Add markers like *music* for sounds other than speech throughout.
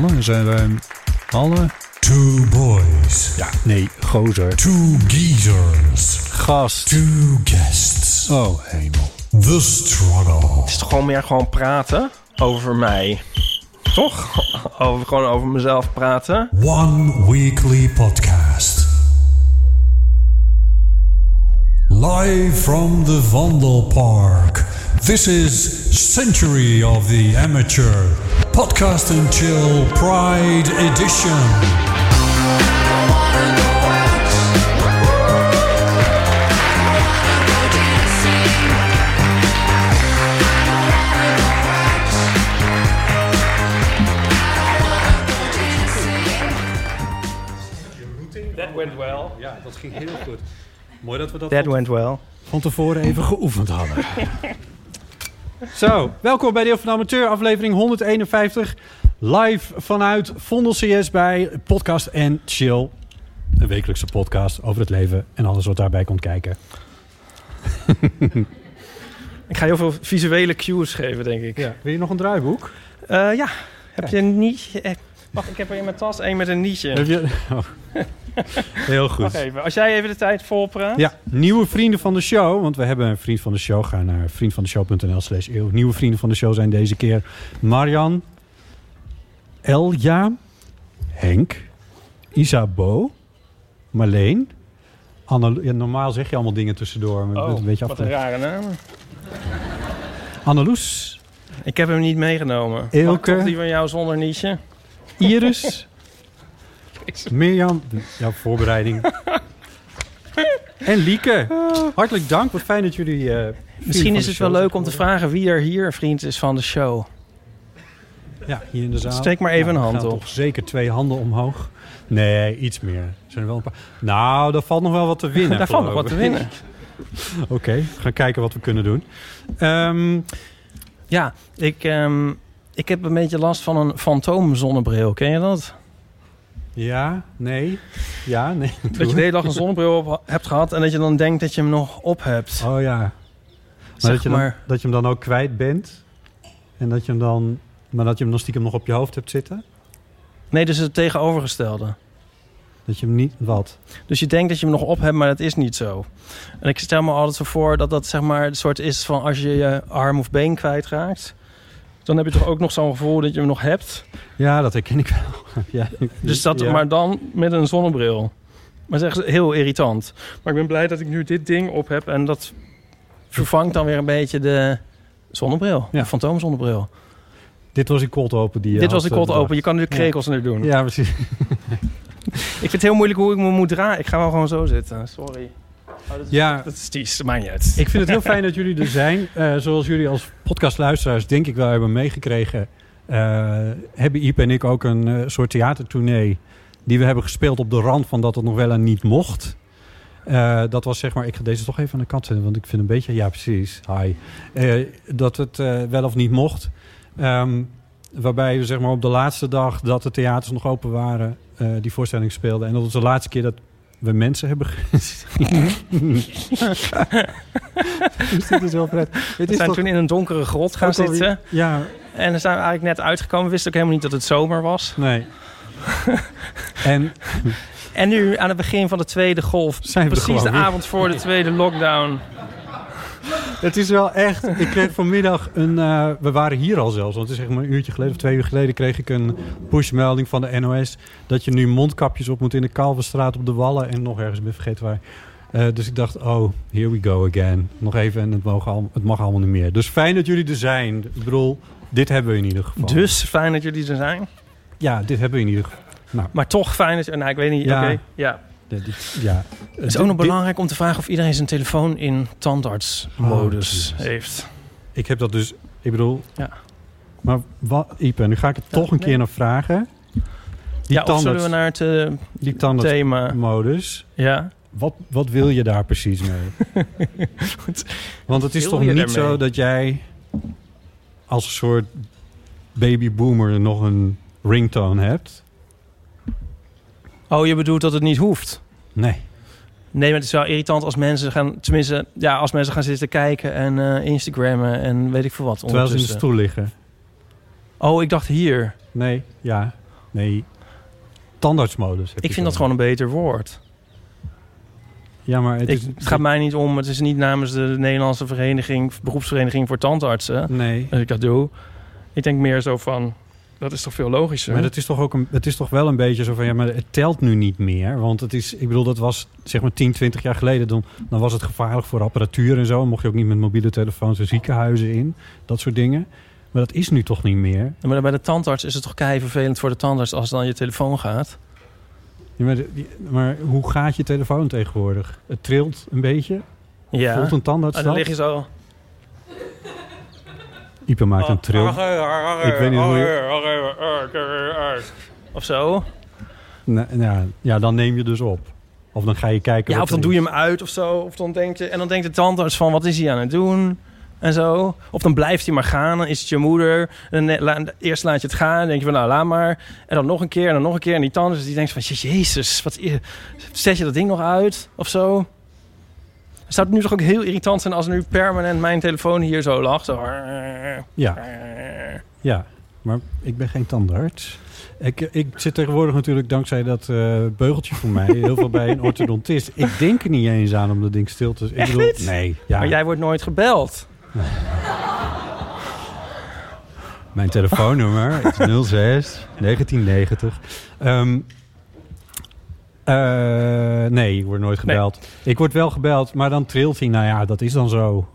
Mannen zijn wij. Mannen? two boys, Ja, nee, gozer. two geezers, Gast. two guests. Oh, hemel. The struggle. Het is toch gewoon meer gewoon praten over mij. Toch? Over, gewoon over mezelf praten. One weekly podcast. Live from the Vondel Park. This is Century of the Amateur Podcast and Chill Pride Edition. That went well. Ja, dat ging heel goed. Mooi dat we dat That went well. van tevoren even geoefend hadden. *laughs* Zo, welkom bij Deel van de Amateur, aflevering 151. Live vanuit Vondel CS bij Podcast en Chill. Een wekelijkse podcast over het leven en alles wat daarbij komt kijken. *laughs* Ik ga heel veel visuele cues geven, denk ik. Ja, wil je nog een draaiboek? Eh, ja. Heb je een nietje? Wacht, ik heb er in mijn tas één met een nietje. Heb je... Oh. *laughs* Heel goed. Wacht even. Als jij even de tijd volpraat. Ja, nieuwe vrienden van de show. Want we hebben een vriend van de show. Ga naar vriendvandeshow.nl slash eeuw. Nieuwe vrienden van de show zijn deze keer Marian, Elja, Henk, Isabo, Marleen. Anne, ja, normaal zeg je allemaal dingen tussendoor. Maar Oh, een beetje wat een rare naam. Anneloes, Ik heb hem niet meegenomen. Mag Eelke. toch die van jou zonder nietje? Iris, Mirjam, jouw voorbereiding. en Lieke. Hartelijk dank. Wat fijn dat jullie... eh, vrienden Misschien is het wel leuk om te vragen wie er hier vriend is van de show. Ja, hier in de zaal. Steek maar even Nou, een hand op. Toch zeker twee handen omhoog. Nee, iets meer. Er zijn er wel een paar. Nou, daar valt nog wel wat te *laughs* winnen. Daar valt nog wat te winnen. *laughs* Oké, we gaan kijken wat we kunnen doen. Ehm, Ja, ik, ehm, ik heb een beetje last van een fantoomzonnebril. Ken je dat? ja, nee. Ja, nee. *laughs* Dat je de hele dag een zonnebril op hebt gehad en dat je dan denkt dat je hem nog op hebt. Oh ja. Maar, Zeg dat, je dan, maar. dat je hem dan ook kwijt bent. En dat je hem dan... Maar dat je hem nog stiekem nog op je hoofd hebt zitten. Nee, dus het tegenovergestelde. Dat je hem niet... Wat? Dus je denkt dat je hem nog op hebt, maar dat is niet zo. En ik stel me altijd zo voor dat dat zeg maar een soort is van als je je arm of been kwijtraakt. Dan heb je toch ook nog zo'n gevoel dat je hem nog hebt. Ja, dat herken ik wel. *laughs* ja, Dus dat, ja. maar dan met een zonnebril. Maar dat is echt heel irritant. Maar ik ben blij dat ik nu dit ding op heb. En dat vervangt dan weer een beetje de zonnebril. Ja. De fantoomzonnebril. Dit was die cold open die je Dit was de cold eh, open. Je kan nu de Ja. krekels er doen. Ja, precies. *laughs* Ik vind het heel moeilijk hoe ik me moet draaien. Ik ga wel gewoon zo zitten. Sorry. Oh, dat, is, Ja. dat is. Dat maakt niet uit. Ik vind het heel *laughs* fijn dat jullie er zijn. Eh, zoals jullie als podcastluisteraars denk ik wel hebben meegekregen... eh, hebben Iep en ik ook een eh, soort theatertournee... die we hebben gespeeld op de rand van dat het nog wel en niet mocht. Dat was zeg maar... Ik ga deze toch even aan de kant zetten, want ik vind een beetje... Ja, precies. Hi. Dat het wel of niet mocht. Ehm, waarbij we zeg maar op de laatste dag dat de theaters nog open waren... die voorstelling speelden. En dat was de laatste keer dat we mensen hebben gezien. dus dit is wel pret. Het We is zijn toch toen in een donkere grot gaan ook alweer- zitten. Ja, En dan zijn we eigenlijk net uitgekomen. We wisten ook helemaal niet dat het zomer was. nee. *laughs* en En nu aan het begin van de tweede golf. Zijn we precies de avond voor de tweede lockdown. Het is wel echt. Ik kreeg vanmiddag een. eh, we waren hier al zelfs, want het is zeg maar een uurtje geleden of twee uur geleden. kreeg ik een pushmelding van de NOS. dat je nu mondkapjes op moet in de Kalverstraat op de Wallen. en nog ergens, ik ben vergeten waar. Eh, dus ik dacht, oh, here we go again. Nog even en het, mogen al, het mag allemaal niet meer. Dus fijn dat jullie er zijn. Ik bedoel, dit hebben we in ieder geval. Dus fijn dat jullie er zijn. Ja, dit hebben we in ieder geval. Nou, Maar toch fijn dat je... Nou, ik weet niet. Ja. Oké, ja. Dit- ja. Het is ook nog belangrijk om te vragen of iedereen zijn telefoon in tandartsmodus Oh, heeft. Ik heb dat dus, ik bedoel... Ja. Maar wat, Ipe, nu ga ik het toch een nee. keer naar vragen. Die ja, of zullen tandarts, we naar het eh, die tandartsmodus. thema... Ja. Wat, wat wil je daar precies mee? *laughs* Want het is toch niet daarmee? zo dat jij als een soort babyboomer nog een ringtone hebt? Oh, je bedoelt dat het niet hoeft? Nee. Nee, maar het is wel irritant als mensen gaan... Tenminste, ja, als mensen gaan zitten kijken en eh, Instagrammen en weet ik veel wat Terwijl ze in de stoel liggen. Oh, ik dacht hier. Nee, ja. Nee. Tandartsmodus. Ik vind dat gewoon een beter woord. Ja, maar het Ik, is... het gaat mij niet om. Het is niet namens de Nederlandse vereniging, beroepsvereniging voor tandartsen. Nee. Dat ik dat doe. Ik denk meer zo van, dat is toch veel logischer. Maar het is toch ook een, het is toch wel een beetje zo van ja, maar het telt nu niet meer. Want het is, ik bedoel, dat was zeg maar 10, 20 jaar geleden. Dan, dan was het gevaarlijk voor apparatuur en zo. Mocht je ook niet met mobiele telefoons de ziekenhuizen in. Dat soort dingen. Maar dat is nu toch niet meer. Ja, Maar bij de tandarts is het toch kei vervelend voor de tandarts als dan je telefoon gaat. Ja, maar, de- die- maar hoe gaat je telefoon tegenwoordig? Het trilt een beetje. Ja. Voelt een tandarts en dan dat? lig je zo. Ipe maakt een tril. Ik weet niet hoe je... Of zo. Nee, ja, ja, dan neem je dus op. Of dan ga je kijken. Ja, of dan doe je hem uit of zo. Of dan denkt je, en dan denkt de tandarts van, wat is hij aan het doen? En zo. Of dan blijft hij maar gaan. Dan is het je moeder. En dan la- eerst laat je het gaan. Dan denk je van, nou, laat maar. En dan nog een keer en dan nog een keer. En die tandarts die denkt van, jezus, wat, zet je dat ding nog uit? Of zo. Zou het nu toch ook heel irritant zijn als nu permanent mijn telefoon hier zo lag? Zo. Ja, ja, maar ik ben geen tandarts. Ik, ik zit tegenwoordig natuurlijk dankzij dat eh, beugeltje van mij heel veel bij een *laughs* orthodontist. Ik denk er niet eens aan om dat ding stil te... Bedoel, niet? nee. Ja, Maar jij wordt nooit gebeld. *laughs* Mijn telefoonnummer is 06 1990. Ehm, eh, nee, ik word nooit gebeld. Ik word wel gebeld, maar dan trilt hij. Nou ja, dat is dan zo.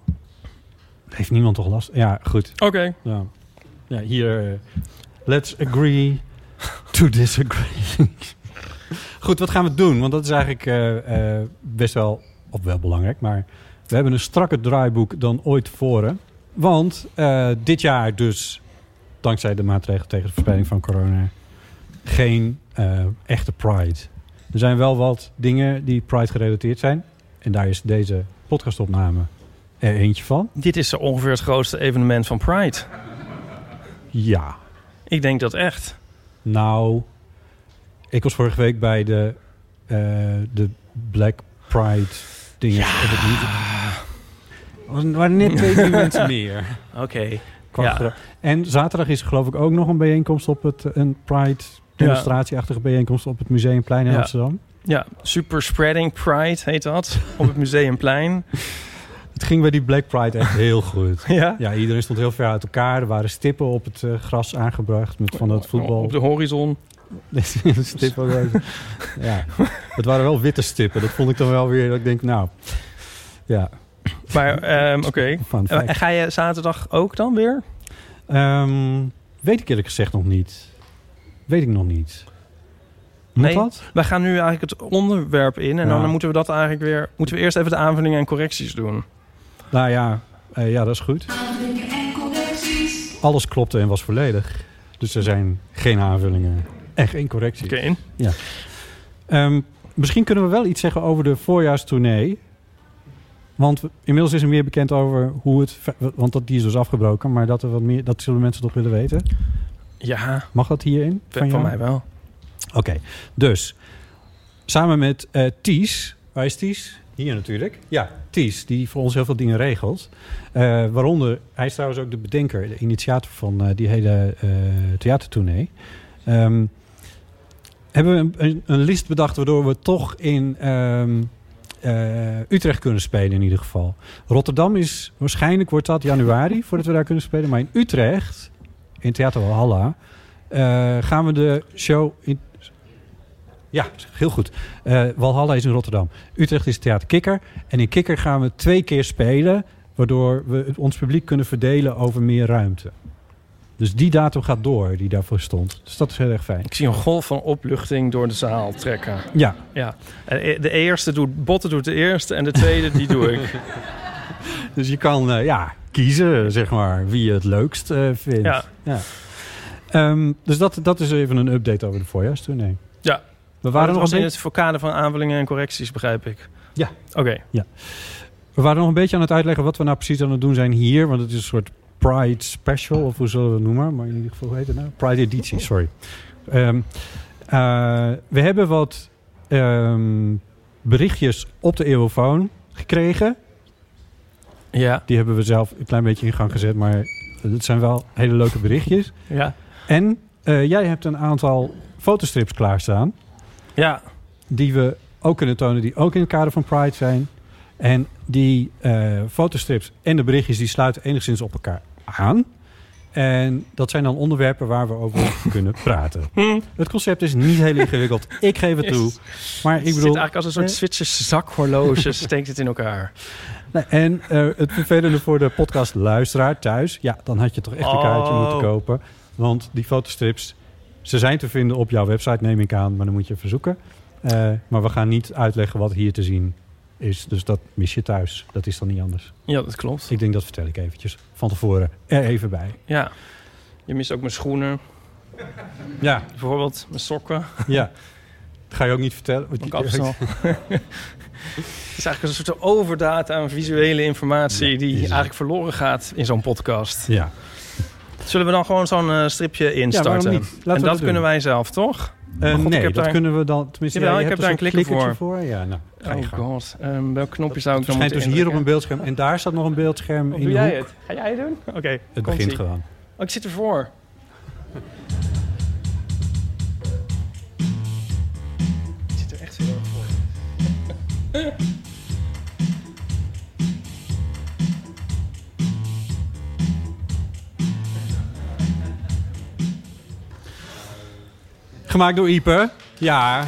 Heeft niemand toch last? Ja, goed. Oké. Ja, ja hier. eh, let's agree to disagree. *laughs* Goed, wat gaan we doen? Want dat is eigenlijk eh, best wel, of wel belangrijk, maar we hebben een strakker draaiboek dan ooit tevoren. Want dit jaar dus, dankzij de maatregelen tegen de verspreiding van corona, geen echte Pride. Er zijn wel wat dingen die Pride gerelateerd zijn. En daar is deze podcastopname er eentje van. Dit is ongeveer het grootste evenement van Pride. Ja, Ik denk dat echt. Nou, ik was vorige week bij de, eh, de Black Pride dingen. Het. Er waren net twee, *laughs* mensen meer. Oké. Ja. En zaterdag is er geloof ik ook nog een bijeenkomst op het... een Pride demonstratieachtige bijeenkomst op het Museumplein in. Amsterdam. Ja, Super Spreading Pride heet dat. Op het Museumplein. *laughs* Het ging bij die Black Pride echt heel goed. Ja. Ja, iedereen stond heel ver uit elkaar. Er waren stippen op het eh, gras aangebracht met van dat voetbal. Op de horizon. *laughs* stippen. ja, het waren wel witte stippen. Dat vond ik dan wel weer. Dat ik denk, nou, ja, Maar ehm, oké. *laughs* ga je zaterdag ook dan weer? Ehm, weet ik eerlijk gezegd nog niet. Weet ik nog niet. Moet Nee. dat? Wij gaan nu eigenlijk het onderwerp in. En Ja. dan moeten we dat eigenlijk weer... Moeten we eerst even de aanvullingen en correcties doen. Nou ja, eh, ja, dat is goed. Alles klopte en was volledig. Dus er zijn geen aanvullingen en geen correcties. Oké. Ehm, misschien kunnen we wel iets zeggen over de voorjaarstournee. Want inmiddels is er meer bekend over hoe het... Want dat, die is dus afgebroken. Maar dat, er wat meer, dat zullen mensen toch willen weten. Ja, Mag dat hierin? van, jou? mij wel. Oké, dus samen met eh Ties. Waar is Ties? Hier natuurlijk. Ja, Ties, die voor ons heel veel dingen regelt. Eh, waaronder, hij is trouwens ook de bedenker, de initiator van eh, die hele eh theatertournee. Ehm, hebben we een, een, een list bedacht waardoor we toch in, ehm, eh, Utrecht kunnen spelen in ieder geval. Rotterdam is, waarschijnlijk wordt dat januari voordat we daar kunnen spelen. Maar in Utrecht, in Theater Walhalla, eh, gaan we de show in... Ja, heel goed. Eh Walhalla is in Rotterdam. Utrecht is Theater Kikker. En in Kikker gaan we twee keer spelen... waardoor we het- ons publiek kunnen verdelen over meer ruimte. Dus die datum gaat door, die daarvoor stond. Dus dat is heel erg fijn. Ik zie een golf van opluchting door de zaal trekken. Ja, Ja. En De eerste doet... Botten doet de eerste en de tweede die doe ik. *laughs* *laughs* dus je kan eh, ja, kiezen, zeg maar, wie je het leukst eh, vindt. Ja. Ehm, dus dat, dat is even een update over de voorjaarstournee. Ja. We waren, nog was in het vocade van aanvullingen en correcties, begrijp ik. Ja. Oké. we waren nog een beetje aan het uitleggen wat we nou precies aan het doen zijn hier. Want het is een soort Pride Special, of hoe zullen we het noemen? Maar in ieder geval, hoe heet het nou? Pride Editie, sorry. Ehm, eh, we hebben wat ehm, berichtjes op de eeuwofoon gekregen. Ja. Die hebben we zelf een klein beetje in gang gezet, maar het zijn wel hele leuke berichtjes. Ja. En eh, jij hebt een aantal fotostrips klaarstaan, Ja. die we ook kunnen tonen, die ook in het kader van Pride zijn. En die eh, fotostrips en de berichtjes die sluiten enigszins op elkaar aan. En dat zijn dan onderwerpen waar we over *laughs* kunnen praten. Het concept is niet heel ingewikkeld. Ik geef het toe. Maar ik Het zit bedoel, eigenlijk als een soort eh, Zwitserse zakhorloge. *laughs* steekt het in elkaar. Nee, en eh, het vervelende voor de podcast-luisteraar thuis... ja, dan had je toch echt een kaartje Oh. moeten kopen. Want die fotostrips, ze zijn te vinden op jouw website, neem ik aan. Maar dan moet je verzoeken. Eh, maar we gaan niet uitleggen wat hier te zien is. Dus dat mis je thuis. Dat is dan niet anders. Ja, dat klopt. Ik denk dat vertel ik eventjes van tevoren er even bij. Ja. Je mist ook mijn schoenen. Ja, Bijvoorbeeld mijn sokken. ja. Dat ga je ook niet vertellen. want Mijn je- kapsel. *laughs* Het is eigenlijk een soort overdaad aan visuele informatie... Ja, die eigenlijk verloren gaat in zo'n podcast. Ja. Zullen we dan gewoon zo'n eh, stripje instarten? we en dat dat kunnen wij zelf, toch? Eh, God, nee, dat daar- kunnen we dan... Tenminste, Jawel, ja, je ik heb daar er een zo'n klikkertje voor. Ja, nou, ga je Oh gang. god. Ehm, welk knopje zou ik Het dan verschijnt moeten dus hier op een beeldscherm. En daar staat nog een beeldscherm Of in doe de jij hoek. het? Ga jij het doen? Oké, Het begint gewoon. Oh, ik zit ervoor. *laughs* ik zit er echt heel erg voor. *laughs* Gemaakt door Ipe. Ja.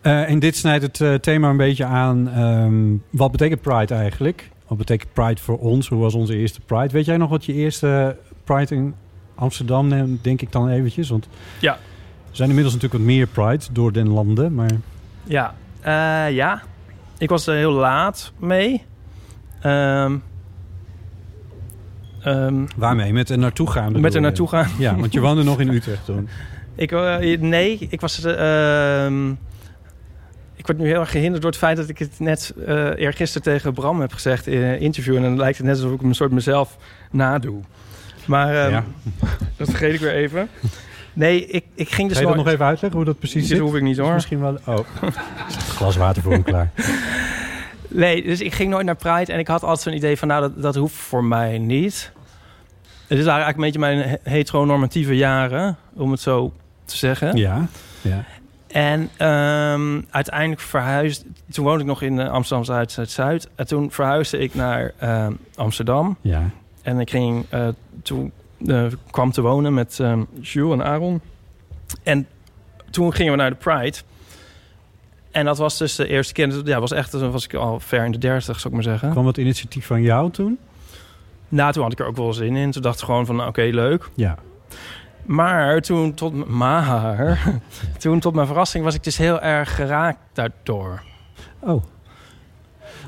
Eh, en dit snijdt het eh, thema een beetje aan. ehm, wat betekent Pride eigenlijk? Wat betekent Pride voor ons? Hoe was onze eerste Pride? Weet jij nog wat je eerste Pride in Amsterdam, neemt, denk ik dan eventjes? Want Ja. er zijn inmiddels natuurlijk wat meer Prides door den landen. Maar Ja, eh, ja. Ik was er heel laat mee. Ehm, ehm, waarmee? Met er naartoe gaan? met er naartoe gaan. Ja, want je woonde nog in Utrecht toen. *laughs* Ik, eh, nee, ik was... eh, ehm, ik word nu heel erg gehinderd door het feit dat ik het net eh eergisteren tegen Bram heb gezegd in een interview. En dan lijkt het net alsof ik een soort mezelf nadoe. Maar ehm, Ja. *laughs* dat vergeet ik weer even. Nee, ik, ik ging dus Ga je dat nog even uitleggen hoe dat precies Dit zit? hoef ik niet Is hoor. Misschien wel... Oh, *laughs* glas water voor hem klaar. Nee, dus ik ging nooit naar Pride en ik had altijd zo'n idee van, nou, dat, dat hoeft voor mij niet. Het is eigenlijk een beetje mijn he- heteronormatieve jaren, om het zo te zeggen. Ja, ja. En ehm, uiteindelijk verhuisde... Toen woonde ik nog in eh, Amsterdam Zuid, Zuid-Zuid. En toen verhuisde ik naar ehm, Amsterdam. ja. En ik ging eh, toen eh, kwam te wonen met Jules en Aaron. En toen gingen we naar de Pride. En dat was dus de eerste keer. Ja, was echt. Toen was ik al ver in de dertig, zou ik maar zeggen. Kwam het initiatief van jou toen? Nou, toen had ik er ook wel zin in. Toen dacht ik gewoon van, oké, leuk. Ja. Maar toen tot, maar, *laughs* toen tot mijn verrassing was ik dus heel erg geraakt daardoor. Oh.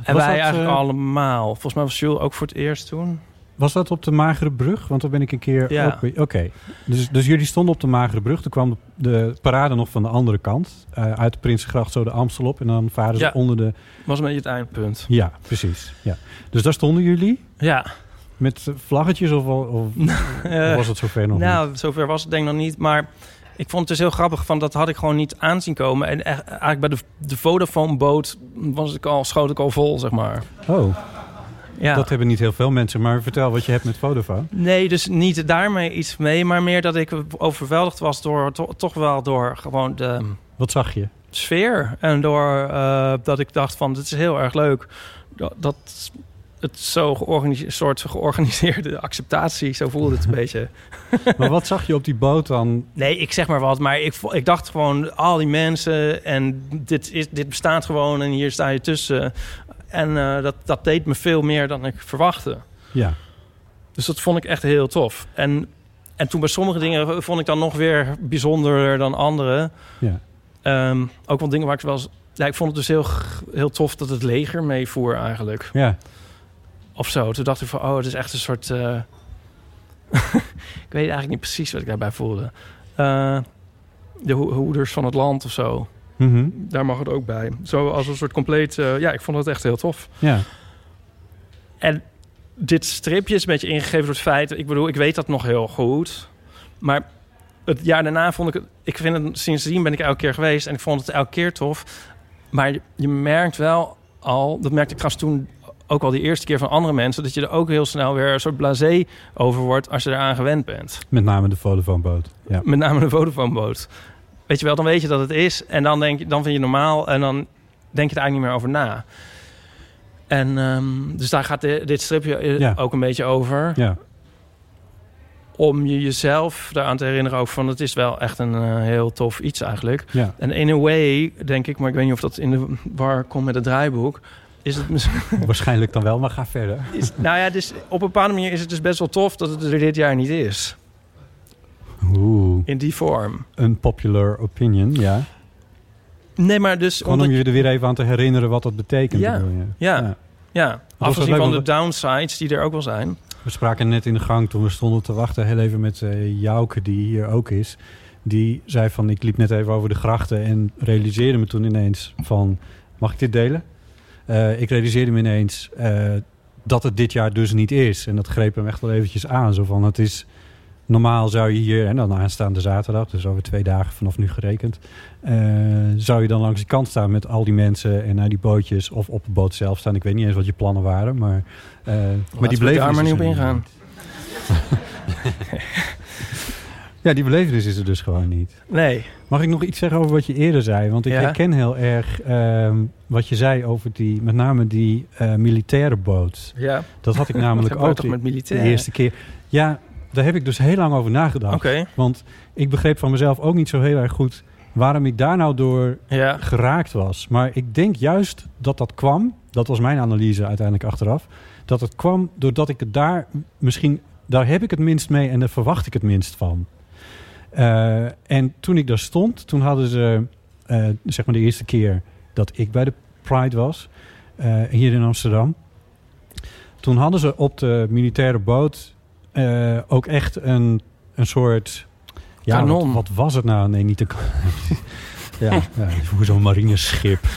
En Was wij dat, eigenlijk eh, allemaal. Volgens mij was Jules ook voor het eerst toen. Was dat op de Magere Brug? Want daar ben ik een keer Ja. Oké. Dus, dus jullie stonden op de Magere Brug. Toen kwam de, de parade nog van de andere kant. eh, uit de Prinsengracht zo de Amstel op. En dan varen ze Ja. onder de... Was een beetje het eindpunt. Ja, precies. Ja. Dus daar stonden jullie Ja. met eh, vlaggetjes of, of, *laughs* of Eh, was het zover nog niet? nou, zover was het denk ik nog niet. Maar ik vond het dus heel grappig. Van, dat had ik gewoon niet aanzien komen. En eigenlijk bij de, de Vodafone-boot was ik al, schoot ik al vol, zeg maar. Oh. Ja. Dat hebben niet heel veel mensen, maar vertel wat je hebt met Vodafone. Nee, dus niet daarmee iets mee, maar meer dat ik overweldigd was door to- toch wel door gewoon de Wat zag je? sfeer en door eh, dat ik dacht van dit is heel erg leuk dat, dat het zo georganiseerd soort georganiseerde acceptatie zo voelde het een *laughs* beetje. Maar wat zag je op die boot dan? Nee, ik zeg maar wat, maar ik, ik dacht gewoon al die mensen en dit, is, dit bestaat gewoon en hier sta je tussen. En eh, dat, dat deed me veel meer dan ik verwachtte. Ja, Dus dat vond ik echt heel tof. En, en toen bij sommige dingen vond ik dan nog weer bijzonderder dan andere. ja. Ehm, ook wel dingen waar ik wel... Ja, ik vond het dus heel, heel tof dat het leger meevoer eigenlijk. ja. Of zo. Toen dacht ik van, oh, het is echt een soort... eh, *laughs* ik weet eigenlijk niet precies wat ik daarbij voelde. Eh, de ho- hoeders van het land of zo. Mhm. Daar mag het ook bij. Zo als een soort compleet... eh, ja, ik vond het echt heel tof. ja. En dit stripje is een beetje ingegeven door het feit... Ik bedoel, ik weet dat nog heel goed. Maar het jaar daarna vond ik het... Ik vind het... Sindsdien ben ik elke keer geweest en ik vond het elke keer tof. Maar je, je merkt wel al... Dat merkte ik trouwens toen ook al die eerste keer van andere mensen... dat je er ook heel snel weer een soort blasé over wordt... als je eraan gewend bent. Met name de Vodafone-boot. Ja. Met name de Vodafone-boot. Weet je wel, dan weet je dat het is. En dan, denk je, dan vind je het normaal. En dan denk je er eigenlijk niet meer over na. En ehm, dus daar gaat di- dit stripje eh, Ja. ook een beetje over. ja. Om je jezelf daaraan te herinneren ook van... het is wel echt een eh, heel tof iets eigenlijk. ja. En in a way, denk ik... maar ik weet niet of dat in de war komt met het draaiboek... is het misschien... *laughs* Waarschijnlijk dan wel, maar ga verder. Is, nou ja, dus op een bepaalde manier is het dus best wel tof... dat het er dit jaar niet is. Oeh, In die vorm. een popular opinion, ja. Nee, maar dus... Gewoon om je er weer even aan te herinneren wat dat betekent. Ja. Ja. Ja, was afgezien van de downsides die er ook wel zijn. We spraken net in de gang toen we stonden te wachten... heel even met eh Jouke, die hier ook is. Die zei van, ik liep net even over de grachten... en realiseerde me toen ineens van... Mag ik dit delen? Eh, ik realiseerde me ineens eh, dat het dit jaar dus niet is. En dat greep hem echt wel eventjes aan. Zo van, het is... Normaal zou je hier, en dan aanstaande zaterdag... dus over twee dagen vanaf nu gerekend... eh, zou je dan langs de kant staan met al die mensen... en naar die bootjes of op de boot zelf staan. Ik weet niet eens wat je plannen waren, maar... eh, maar die we daar maar niet op er ingaan. *laughs* Ja, die belevenis is er dus gewoon niet. Nee. Mag ik nog iets zeggen over wat je eerder zei? Want ik Ja. herken heel erg ehm, wat je zei over die, met name die eh, militaire boot. Ja. Dat had ik namelijk ook toch met de eerste keer. Ja, daar heb ik dus heel lang over nagedacht. Want ik begreep van mezelf ook niet zo heel erg goed waarom ik daar nou door Ja. geraakt was. Maar ik denk juist dat dat kwam, dat was mijn analyse uiteindelijk achteraf, dat het kwam doordat ik het daar misschien, daar heb ik het minst mee en daar verwacht ik het minst van. Eh, en toen ik daar stond, toen hadden ze, eh, zeg maar de eerste keer dat ik bij de Pride was, eh, hier in Amsterdam. Toen hadden ze op de militaire boot eh, ook echt een, een soort... Ja, Kanon. Wat, wat was het nou? Nee, niet een kanon. *laughs* ja, ja, zo'n marineschip. *laughs*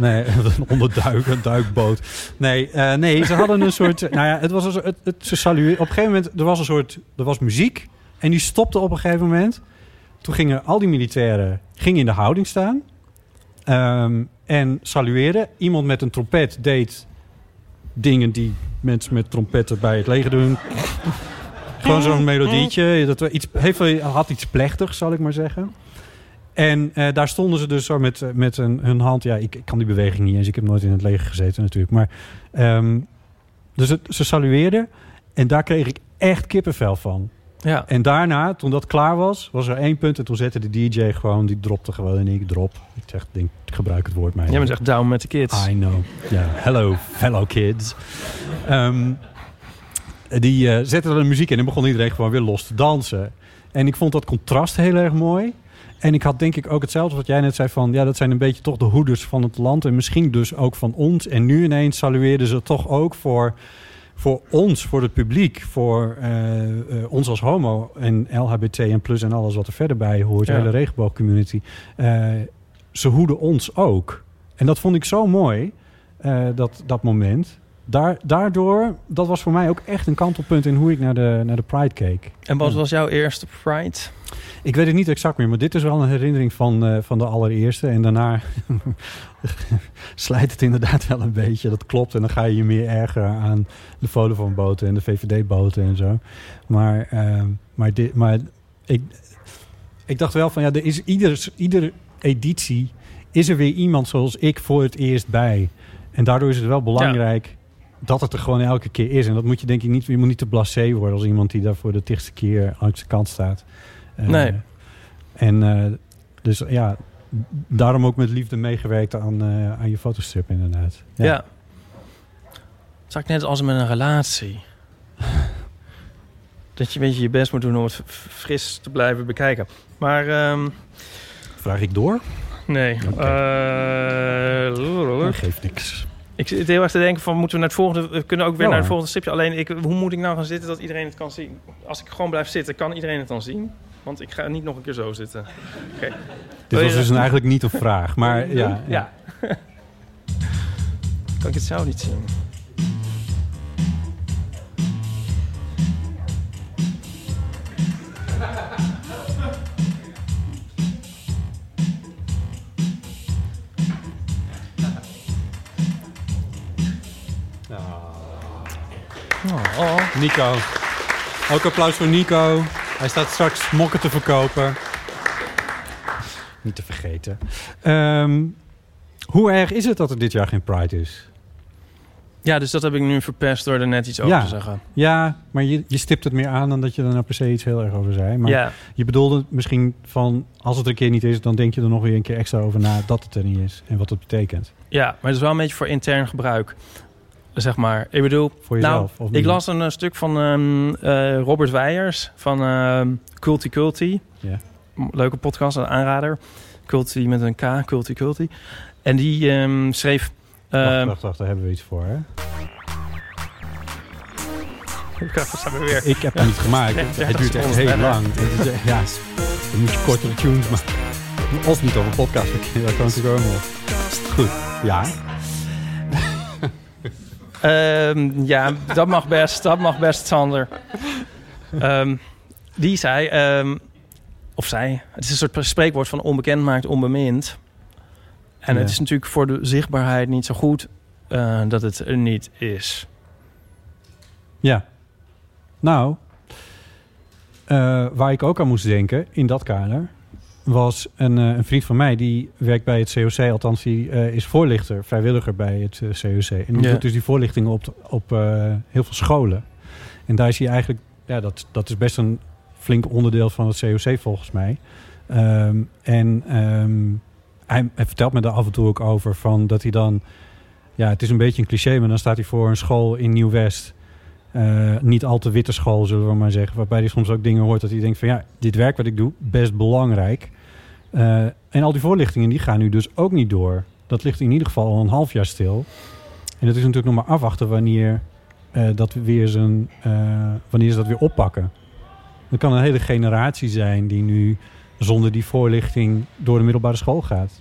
Nee, *laughs* een onderduik, een duikboot. Nee, eh, nee, ze hadden een soort... Nou ja, het was een. Het, het, ze. Op een gegeven moment, er was een soort... Er was muziek. En die stopte op een gegeven moment. Toen gingen al die militairen gingen in de houding staan. Ehm, en salueerden. Iemand met een trompet deed dingen die mensen met trompetten bij het leger doen. Gewoon zo'n melodietje. Dat iets, heeft, had iets plechtigs, zal ik maar zeggen. En eh, daar stonden ze dus zo met, eh, met een, hun hand. Ja, ik, ik kan die beweging niet eens. Ik heb nooit in het leger gezeten natuurlijk. Maar, ehm, dus ze salueerden. En daar kreeg ik echt kippenvel van. Ja. En daarna, toen dat klaar was, was er één punt. En toen zette de DJ gewoon, die dropte gewoon en ik drop. Ik zeg, denk, ik gebruik het woord maar. Jij bent echt down met de kids. I know. Ja, hello, hello kids. Ehm, die eh zette er de muziek in en begon iedereen gewoon weer los te dansen. En ik vond dat contrast heel erg mooi. En ik had denk ik ook hetzelfde wat jij net zei van... ja, dat zijn een beetje toch de hoeders van het land... en misschien dus ook van ons. En nu ineens salueerden ze toch ook voor, voor ons, voor het publiek... voor eh, eh, ons als homo en LHBT en plus en alles wat er verder bij hoort... de hele regenboogcommunity. Eh, ze hoeden ons ook. En dat vond ik zo mooi, dat, dat moment. Daar, daardoor, dat was voor mij ook echt een kantelpunt in hoe ik naar de, naar de Pride keek. En wat Ja. was jouw eerste Pride? Ik weet het niet exact meer, maar dit is wel een herinnering van, eh, van de allereerste. En daarna *laughs* slijt het inderdaad wel een beetje, dat klopt. En dan ga je je meer ergeren aan de Vodafone-boten en de VVD-boten en zo. Maar, eh, maar, dit, maar ik, ik dacht wel van, ja, er is ieder, iedere editie is er weer iemand zoals ik voor het eerst bij. En daardoor is het wel belangrijk dat het er gewoon elke keer is. En dat moet je denk ik niet, je moet niet te blasé worden als iemand die daar voor de tigste keer langs de kant staat. Eh, Nee. En eh, dus ja, daarom ook met liefde meegewerkt aan, eh, aan je fotostrip inderdaad. Ja. Het is net als met een relatie. *laughs* dat je een beetje je best moet doen om het fris te blijven bekijken. Maar ehm, Vraag ik door? nee. Oké. Eh, Dat geeft niks. Ik zit heel erg te denken van moeten we naar het volgende... We kunnen ook weer Ja, naar het volgende stripje. Alleen ik, hoe moet ik nou gaan zitten dat iedereen het kan zien? Als ik gewoon blijf zitten, kan iedereen het dan zien? Want ik ga niet nog een keer zo zitten. Dit was dus een eigenlijk niet een vraag, maar *laughs* ja. Ja. *laughs* kan ik het zo niet zien? Oh. Nico. Ook applaus voor Nico. Hij staat straks mokken te verkopen. Niet te vergeten. Ehm, hoe erg is het dat er dit jaar geen Pride is? Ja, dus dat heb ik nu verpest door er net iets over Ja. te zeggen. Ja, maar je, je stipt het meer aan dan dat je er nou per se iets heel erg over zei. Maar ja, je bedoelde misschien van, als het er een keer niet is... dan denk je er nog weer een keer extra over na dat het er niet is. En wat het betekent. ja, maar het is wel een beetje voor intern gebruik. Zeg maar. Ik bedoel, Voor jezelf. nou, of ik las een eh, stuk van ehm, eh, Robert Weijers van ehm Culti Culti. Leuke podcast, een aanrader. Culti met een K, Culti Culti. En die ehm, schreef... Wacht, ehm wacht, wacht, daar hebben we iets voor, hè? Weer. Ik heb het niet gemaakt. Ja, Het, 30 het duurt echt heel lang. Het is, ja, dan moet je kortere tunes maken. Of niet over podcast. Dat kan natuurlijk ook nog. Goed, ja. Ehm, ja, dat mag best. Dat mag best, Sander. Ehm, die zei, ehm, of zij, het is een soort spreekwoord van onbekend maakt onbemind. En Ja. het is natuurlijk voor de zichtbaarheid niet zo goed eh, dat het er niet is. Ja. Nou, eh, waar ik ook aan moest denken in dat kader... was een, eh, een vriend van mij die werkt bij het COC. Althans, die eh, is voorlichter, vrijwilliger bij het eh, COC. En die Ja. doet dus die voorlichtingen op, op eh, heel veel scholen. En daar is hij eigenlijk... Ja, dat, dat is best een flink onderdeel van het COC volgens mij. Ehm, en ehm, hij, hij vertelt me daar af en toe ook over... Van dat hij dan... Ja, het is een beetje een cliché, maar dan staat hij voor een school in Nieuw-West... Eh, niet al te witte school, zullen we maar zeggen. Waarbij hij soms ook dingen hoort dat hij denkt van... ja, dit werk wat ik doe, best belangrijk. Eh, en al die voorlichtingen, die gaan nu dus ook niet door. Dat ligt in ieder geval al een half jaar stil. En het is natuurlijk nog maar afwachten wanneer, eh, dat we weer zijn, eh, wanneer ze dat weer oppakken. Er kan een hele generatie zijn die nu zonder die voorlichting door de middelbare school gaat.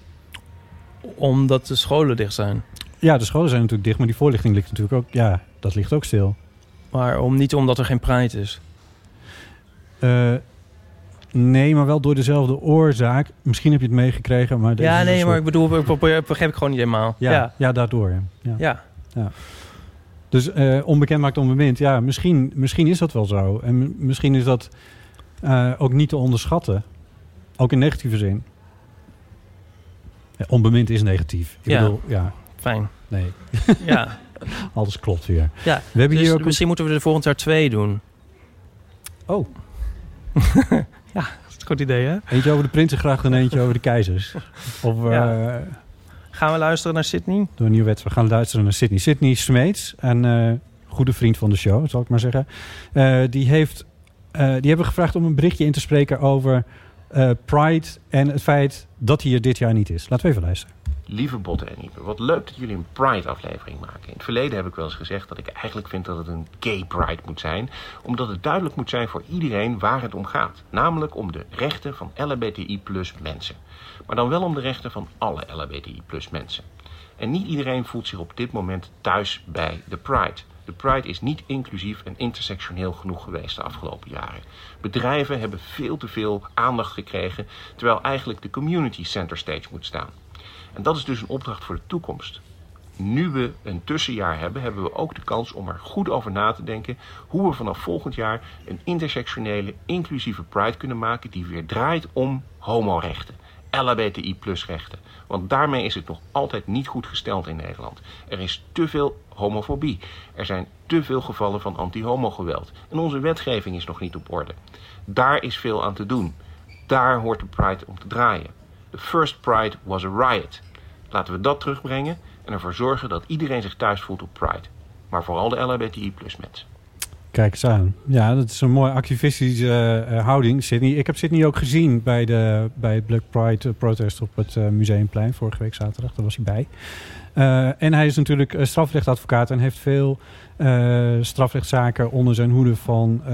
Omdat de scholen dicht zijn. Ja, de scholen zijn natuurlijk dicht, maar die voorlichting ligt natuurlijk ook... Ja, dat ligt ook stil. Maar om, niet omdat er geen pride is. Eh, nee, maar wel door dezelfde oorzaak. Misschien heb je het meegekregen, maar... Ja, nee, maar ik bedoel, ik begrijp ik gewoon niet helemaal. Ja, ja. ja. daardoor. Ja. Ja. ja. Dus eh, onbekend maakt onbemind. Ja, misschien, misschien is dat wel zo. En misschien is dat eh, ook niet te onderschatten. Ook in negatieve zin. Ja, onbemind is negatief. Ik Ja. bedoel, ja, fijn. nee, Ja. *laughs* alles klopt weer. ja. We hebben Dus hier ook... misschien moeten we er volgend jaar twee doen. Oh, *laughs* goed idee, hè? eentje over de Prinsengracht en eentje over de keizers. Of eh. Gaan we luisteren naar Sydney? door een nieuwe wet. We gaan luisteren naar Sydney. Sydney Smeets, een eh, goede vriend van de show, zal ik maar zeggen. Eh, die, heeft, die hebben gevraagd om een berichtje in te spreken over Pride en het feit dat hij er dit jaar niet is. Laten we even luisteren. Lieve Botte en Ipe, wat leuk dat jullie een Pride-aflevering maken. In het verleden heb ik wel eens gezegd dat ik eigenlijk vind dat het een gay Pride moet zijn. Omdat het duidelijk moet zijn voor iedereen waar het om gaat. Namelijk om de rechten van LHBTI mensen. Maar dan wel om de rechten van alle LHBTI mensen. En niet iedereen voelt zich op dit moment thuis bij de Pride. De Pride is niet inclusief en intersectioneel genoeg geweest de afgelopen jaren. Bedrijven hebben veel te veel aandacht gekregen, terwijl eigenlijk de community center stage moet staan. En dat is dus een opdracht voor de toekomst. Nu we een tussenjaar hebben, hebben we ook de kans om er goed over na te denken hoe we vanaf volgend jaar een intersectionele, inclusieve Pride kunnen maken die weer draait om homorechten. LHBTI plus rechten. Want daarmee is het nog altijd niet goed gesteld in Nederland. Er is te veel homofobie. Er zijn te veel gevallen van anti-homo-geweld. En onze wetgeving is nog niet op orde. Daar is veel aan te doen. Daar hoort de Pride om te draaien. The first Pride was a riot. Laten we dat terugbrengen en ervoor zorgen dat iedereen zich thuis voelt op Pride. Maar vooral de LHBTI plus. Kijk eens aan. Ja, dat is een mooie activistische eh, houding, Sydney. Ik heb Sydney ook gezien bij, de, bij het Black Pride protest op het eh, Museumplein vorige week zaterdag. Daar was hij bij. Eh, en hij is natuurlijk eh, strafrechtadvocaat en heeft veel eh, strafrechtszaken onder zijn hoede van, eh,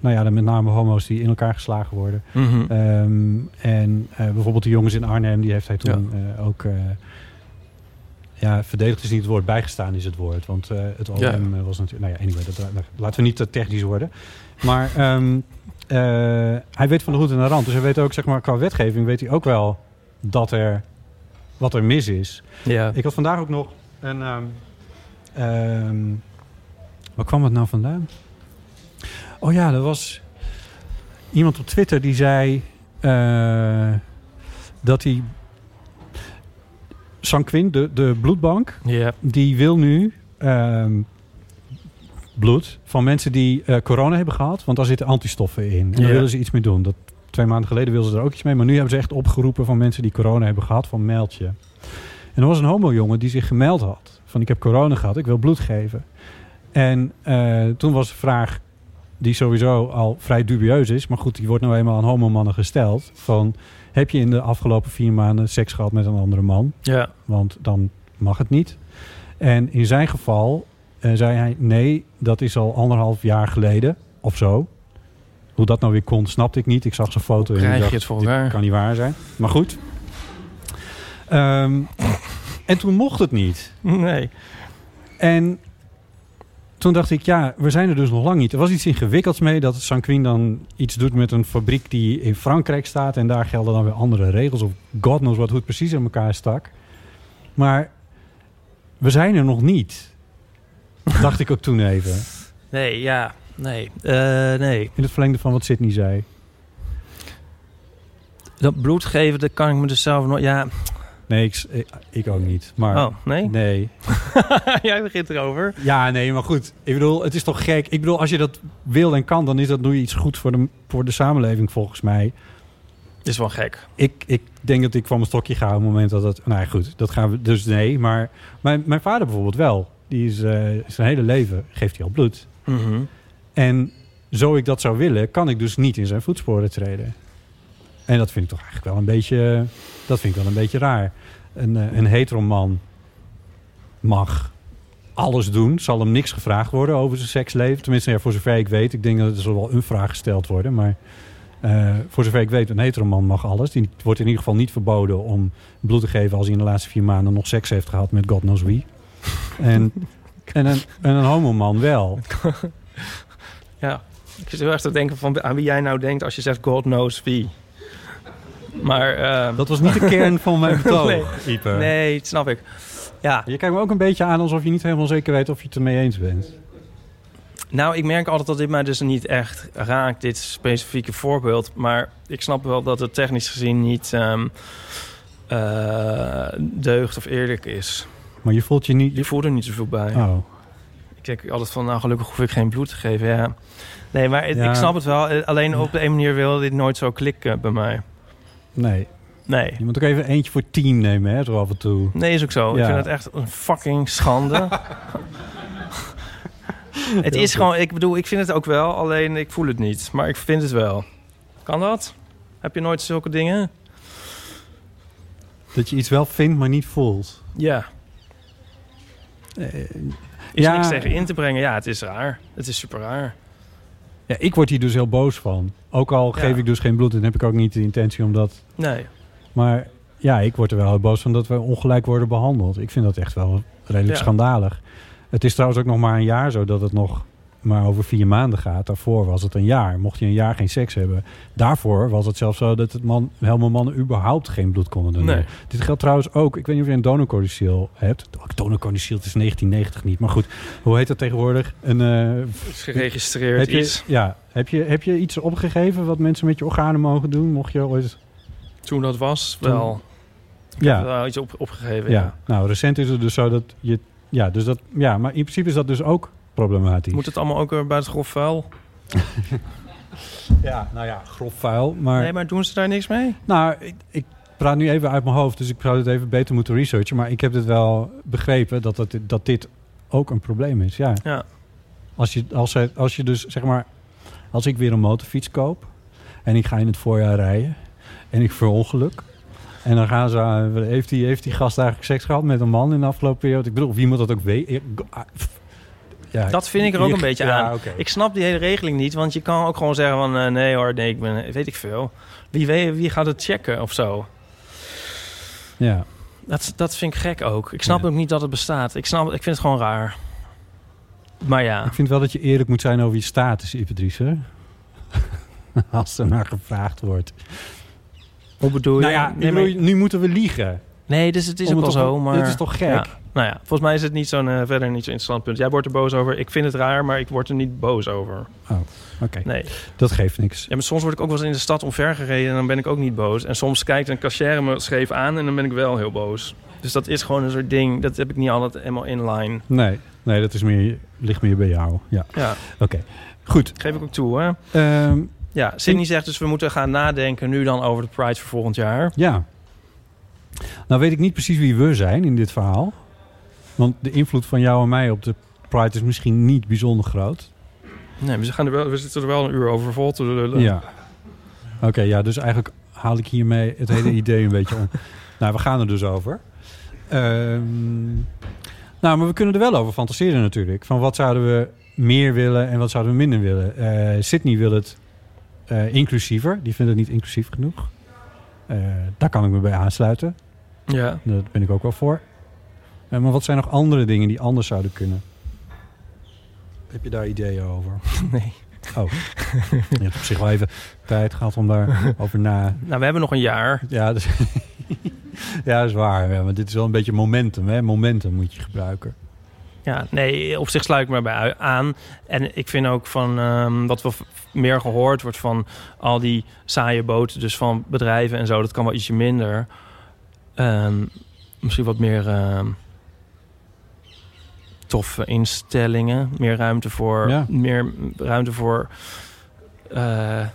nou ja, met name homo's die in elkaar geslagen worden. Mhm. Ehm, en eh, bijvoorbeeld de jongens in Arnhem, die heeft hij toen eh, ook... ja, verdedigd is niet het woord, bijgestaan is het woord. Want eh, het OM Ja. eh, was natuurlijk... Nou ja, anyway, dat, dat- laten we niet te technisch worden. Maar ehm, eh, hij weet van de hoed en de rand. Dus hij weet ook, zeg maar, qua wetgeving weet hij ook wel dat er wat er mis is. Ja. Ik had vandaag ook nog een... ehm, waar kwam het nou vandaan? Oh ja, er was iemand op Twitter die zei dat hij Sanquin, de, de bloedbank, die wil nu ehm, bloed van mensen die eh, corona hebben gehad, want daar zitten antistoffen in. En daar willen ze iets mee doen. Dat, twee maanden geleden wilden ze er ook iets mee, maar nu hebben ze echt opgeroepen van mensen die corona hebben gehad van meld je. En er was een homo-jongen die zich gemeld had van ik heb corona gehad, ik wil bloed geven. En eh, toen was de vraag die sowieso al vrij dubieus is, maar goed, die wordt nou eenmaal aan homomannen gesteld van heb je in de afgelopen vier maanden seks gehad met een andere man? Ja. want dan mag het niet. En in zijn geval eh, zei hij: nee, dat is al anderhalf jaar geleden of zo. Hoe dat nou weer kon, snapte ik niet. Ik zag zijn foto en ik krijg je dacht, het voor kan niet waar zijn. Maar goed. Ehm, en toen mocht het niet. Nee. En toen dacht ik, ja, we zijn er dus nog lang niet. Er was iets ingewikkelds mee dat Sanquin dan iets doet met een fabriek die in Frankrijk staat. En daar gelden dan weer andere regels. Of god knows wat, hoe het precies in elkaar stak. Maar we zijn er nog niet. dacht ik ook toen even. Nee, ja. Nee. Eh, nee. In het verlengde van wat Sydney zei. Dat bloed geven, dat kan ik me dus zelf nog... Ja. Nee, ik, ik, ook niet. Maar Oh, nee? nee. *laughs* Jij begint erover. Ja, nee, maar goed. Ik bedoel, het is toch gek. Ik bedoel, als je dat wil en kan, dan is dat doe je iets goed voor de, voor de samenleving volgens mij. Is wel gek. Ik, ik denk dat ik van mijn stokje ga op het moment dat het... Nou ja, goed, dat gaan we dus nee. Maar mijn, mijn vader bijvoorbeeld wel. Die is eh, zijn hele leven, geeft hij al bloed. Mhm. En zo ik dat zou willen, kan ik dus niet in zijn voetsporen treden. En dat vind ik toch eigenlijk wel een beetje... Dat vind ik wel een beetje raar. Een, eh, een heteroman mag alles doen. Zal hem niks gevraagd worden over zijn seksleven. Tenminste, ja, voor zover ik weet. Ik denk dat er zal wel een vraag gesteld worden. Maar eh, voor zover ik weet, een heteroman mag alles. Die wordt in ieder geval niet verboden om bloed te geven... als hij in de laatste vier maanden nog seks heeft gehad met God knows wie. *laughs* En, en, een, en een homoman wel. *laughs* Ja. Ik zit heel erg te denken van aan wie jij nou denkt als je zegt God knows wie. Maar... eh, Dat was niet de kern van mijn *laughs* betoog, Nee. Ipe. nee, dat snap ik. Ja. Je kijkt me ook een beetje aan alsof je niet helemaal zeker weet of je het ermee eens bent. Nou, ik merk altijd dat dit mij dus niet echt raakt, dit specifieke voorbeeld. Maar ik snap wel dat het technisch gezien niet ehm eh, deugd of eerlijk is. Maar je voelt je niet... Je voelt er niet zoveel bij. Oh. Ik denk altijd van, nou gelukkig hoef ik geen bloed te geven. Ja. Nee, maar het- Ja. ik snap het wel. Eh, Alleen op de een manier wil dit nooit zo klikken bij mij. Nee. Nee. Je moet ook even eentje voor team nemen, hè, zo af en toe. Nee, is ook zo. Ik vind het echt een fucking schande. *laughs* het is gewoon, ik bedoel, ik vind het ook wel, alleen ik voel het niet. Maar ik vind het wel. Kan dat? Heb je nooit zulke dingen? Dat je iets wel vindt, maar niet voelt. Ja. Eh, Is ja, niks tegen in te brengen. Ja, het is raar. Het is super raar. Ja, ik word hier dus heel boos van. Ook al Ja. geef ik dus geen bloed, dan heb ik ook niet de intentie om dat... Nee. Maar ja, ik word er wel heel boos van dat we ongelijk worden behandeld. Ik vind dat echt wel redelijk Ja. schandalig. Het is trouwens ook nog maar een jaar zo dat het nog maar over vier maanden gaat. Daarvoor was het een jaar. Mocht je een jaar geen seks hebben. Daarvoor was het zelfs zo dat het man, helemaal mannen überhaupt geen bloed konden doneren. Nee. Dit geldt trouwens ook. Ik weet niet of je een donorcodiciel hebt. Oh, Donorcodiciel, het is 1990 niet. Maar goed, hoe heet dat tegenwoordig? Een, eh, is geregistreerd heb je, iets. Ja, heb je, heb je iets opgegeven wat mensen met je organen mogen doen? Mocht je ooit... Toen dat was, Toen- wel. Ik Ja. heb iets op, opgegeven. Ja. Ja. nou recent is het dus zo dat je... Ja, dus dat, ja, maar in principe is dat dus ook problematisch. Moet het allemaal ook weer bij het grof vuil? *laughs* Ja, nou ja, grof vuil. Maar, Nee, maar doen ze daar niks mee? nou, ik, ik praat nu even uit mijn hoofd, dus ik zou het even beter moeten researchen. Maar ik heb het wel begrepen dat, dat, dat dit ook een probleem is. Ja. Ja. Als, je, als, als je dus, zeg maar, als ik weer een motorfiets koop en ik ga in het voorjaar rijden en ik verongeluk. En dan gaan ze, eh, heeft, die, heeft die gast eigenlijk seks gehad met een man in de afgelopen periode? Ik bedoel, of iemand dat ook weet. Ja, Dat vind ik er ook je- een beetje ja, aan. Ik snap die hele regeling niet, want je kan ook gewoon zeggen van... eh, nee hoor, nee, ik ben... Weet ik veel. Wie, weet, wie gaat het checken of zo? Ja. Dat, dat vind ik gek ook. Ik snap Ja. ook niet dat het bestaat. Ik, snap, ik vind het gewoon raar. Maar ja, Ik vind wel dat je eerlijk moet zijn over je status, Ipatrice. *laughs* Als er naar gevraagd wordt. hoe bedoel je? Nou ja, nee, maar- nu moeten we liegen. Nee, dus het is Om ook het wel toch- zo, maar... Dit is toch gek? Ja. Nou ja, volgens mij is het niet zo'n, eh, verder niet zo'n interessant punt. Jij wordt er boos over. Ik vind het raar, maar ik word er niet boos over. Oké, Nee. dat geeft niks. Ja, maar soms word ik ook wel eens in de stad omvergereden en dan ben ik ook niet boos. En soms kijkt een cashier me scheef aan en dan ben ik wel heel boos. Dus dat is gewoon een soort ding. Dat heb ik niet altijd helemaal in line. Nee, nee dat is meer, ligt meer bij jou. Ja, Ja, oké. Goed. geef ik ook toe, hè. Ehm, Ja, Sydney zegt dus we moeten gaan nadenken nu dan over de Pride voor volgend jaar. ja. Nou weet ik niet precies wie we zijn in dit verhaal. Want de invloed van jou en mij op de Pride is misschien niet bijzonder groot. Nee, we, gaan er wel, we zitten er wel een uur over vol te lullen. Ja. Oké, ja, dus eigenlijk haal ik hiermee het hele *laughs* idee een beetje om. Nou, we gaan er dus over. Ehm, nou, maar we kunnen er wel over fantaseren natuurlijk. Van wat zouden we meer willen en wat zouden we minder willen. Eh Sydney wil het eh, inclusiever. Die vindt het niet inclusief genoeg. Eh, daar kan ik me bij aansluiten. Ja. Daar ben ik ook wel voor. Eh, maar wat zijn nog andere dingen die anders zouden kunnen? Heb je daar ideeën over? *laughs* Nee. Oh, je hebt op zich wel even tijd gehad om daarover *laughs* na... Nou, we hebben nog een jaar. Ja, dus, *laughs* ja, dat is waar. Ja, maar dit is wel een beetje momentum. Hè? Momentum moet je gebruiken. Ja, nee, op zich sluit ik me bij aan. En ik vind ook van ehm, wat wel v- meer gehoord wordt van al die saaie boten, dus van bedrijven en zo, dat kan wel ietsje minder. Ehm, misschien wat meer ehm, toffe instellingen, meer ruimte voor, Ja. meer ruimte voor eh,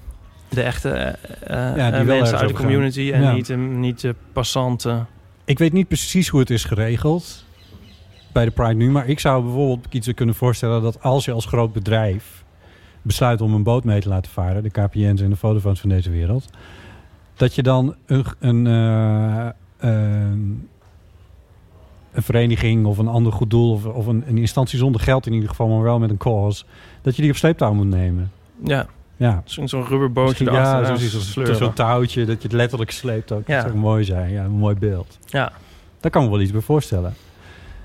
de echte Ja, die wel ergens mensen uit de gaan. community en Ja. niet, de, niet de passanten. Ik weet niet precies hoe het is geregeld bij de Pride nu. Maar ik zou bijvoorbeeld iets kunnen voorstellen dat als je als groot bedrijf besluit om een boot mee te laten varen, de KPN's en de Vodafones van deze wereld, dat je dan een, een, een vereniging of een ander goed doel of, of een, een instantie zonder geld in ieder geval, maar wel met een cause, dat je die op sleeptouw moet nemen. Ja, Ja, zo'n rubberbootje ja. Zo'n sleuren. zo'n touwtje dat je het letterlijk sleept ook. Ja. Dat zou mooi zijn. Ja, een mooi beeld. Ja. Daar kan ik me wel iets bij voorstellen.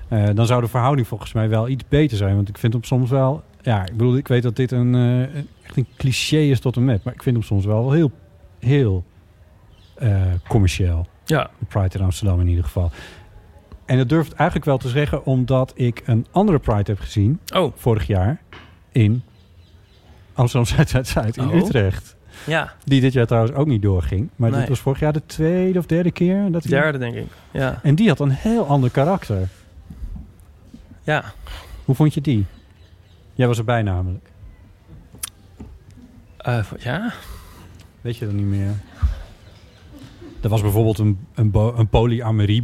Eh, dan zou de verhouding volgens mij wel iets beter zijn. Want ik vind hem soms wel... Ja, ik bedoel, ik weet dat dit een, eh, echt een cliché is tot en met. Maar ik vind hem soms wel heel, heel eh, commercieel. Ja. De Pride in Amsterdam in ieder geval. En dat durf ik eigenlijk wel te zeggen... omdat ik een andere Pride heb gezien... Oh. vorig jaar in Amsterdam Zuid-Zuid-Zuid in Oh. Utrecht. Ja, Die dit jaar trouwens ook niet doorging. Maar Nee. dit was vorig jaar de tweede of derde keer. Dat derde denk ik. Ja. En die had een heel ander karakter. Ja. Hoe vond je die? Jij was erbij namelijk. Eh, ja? Weet je dat niet meer? Er was bijvoorbeeld een, een, een ik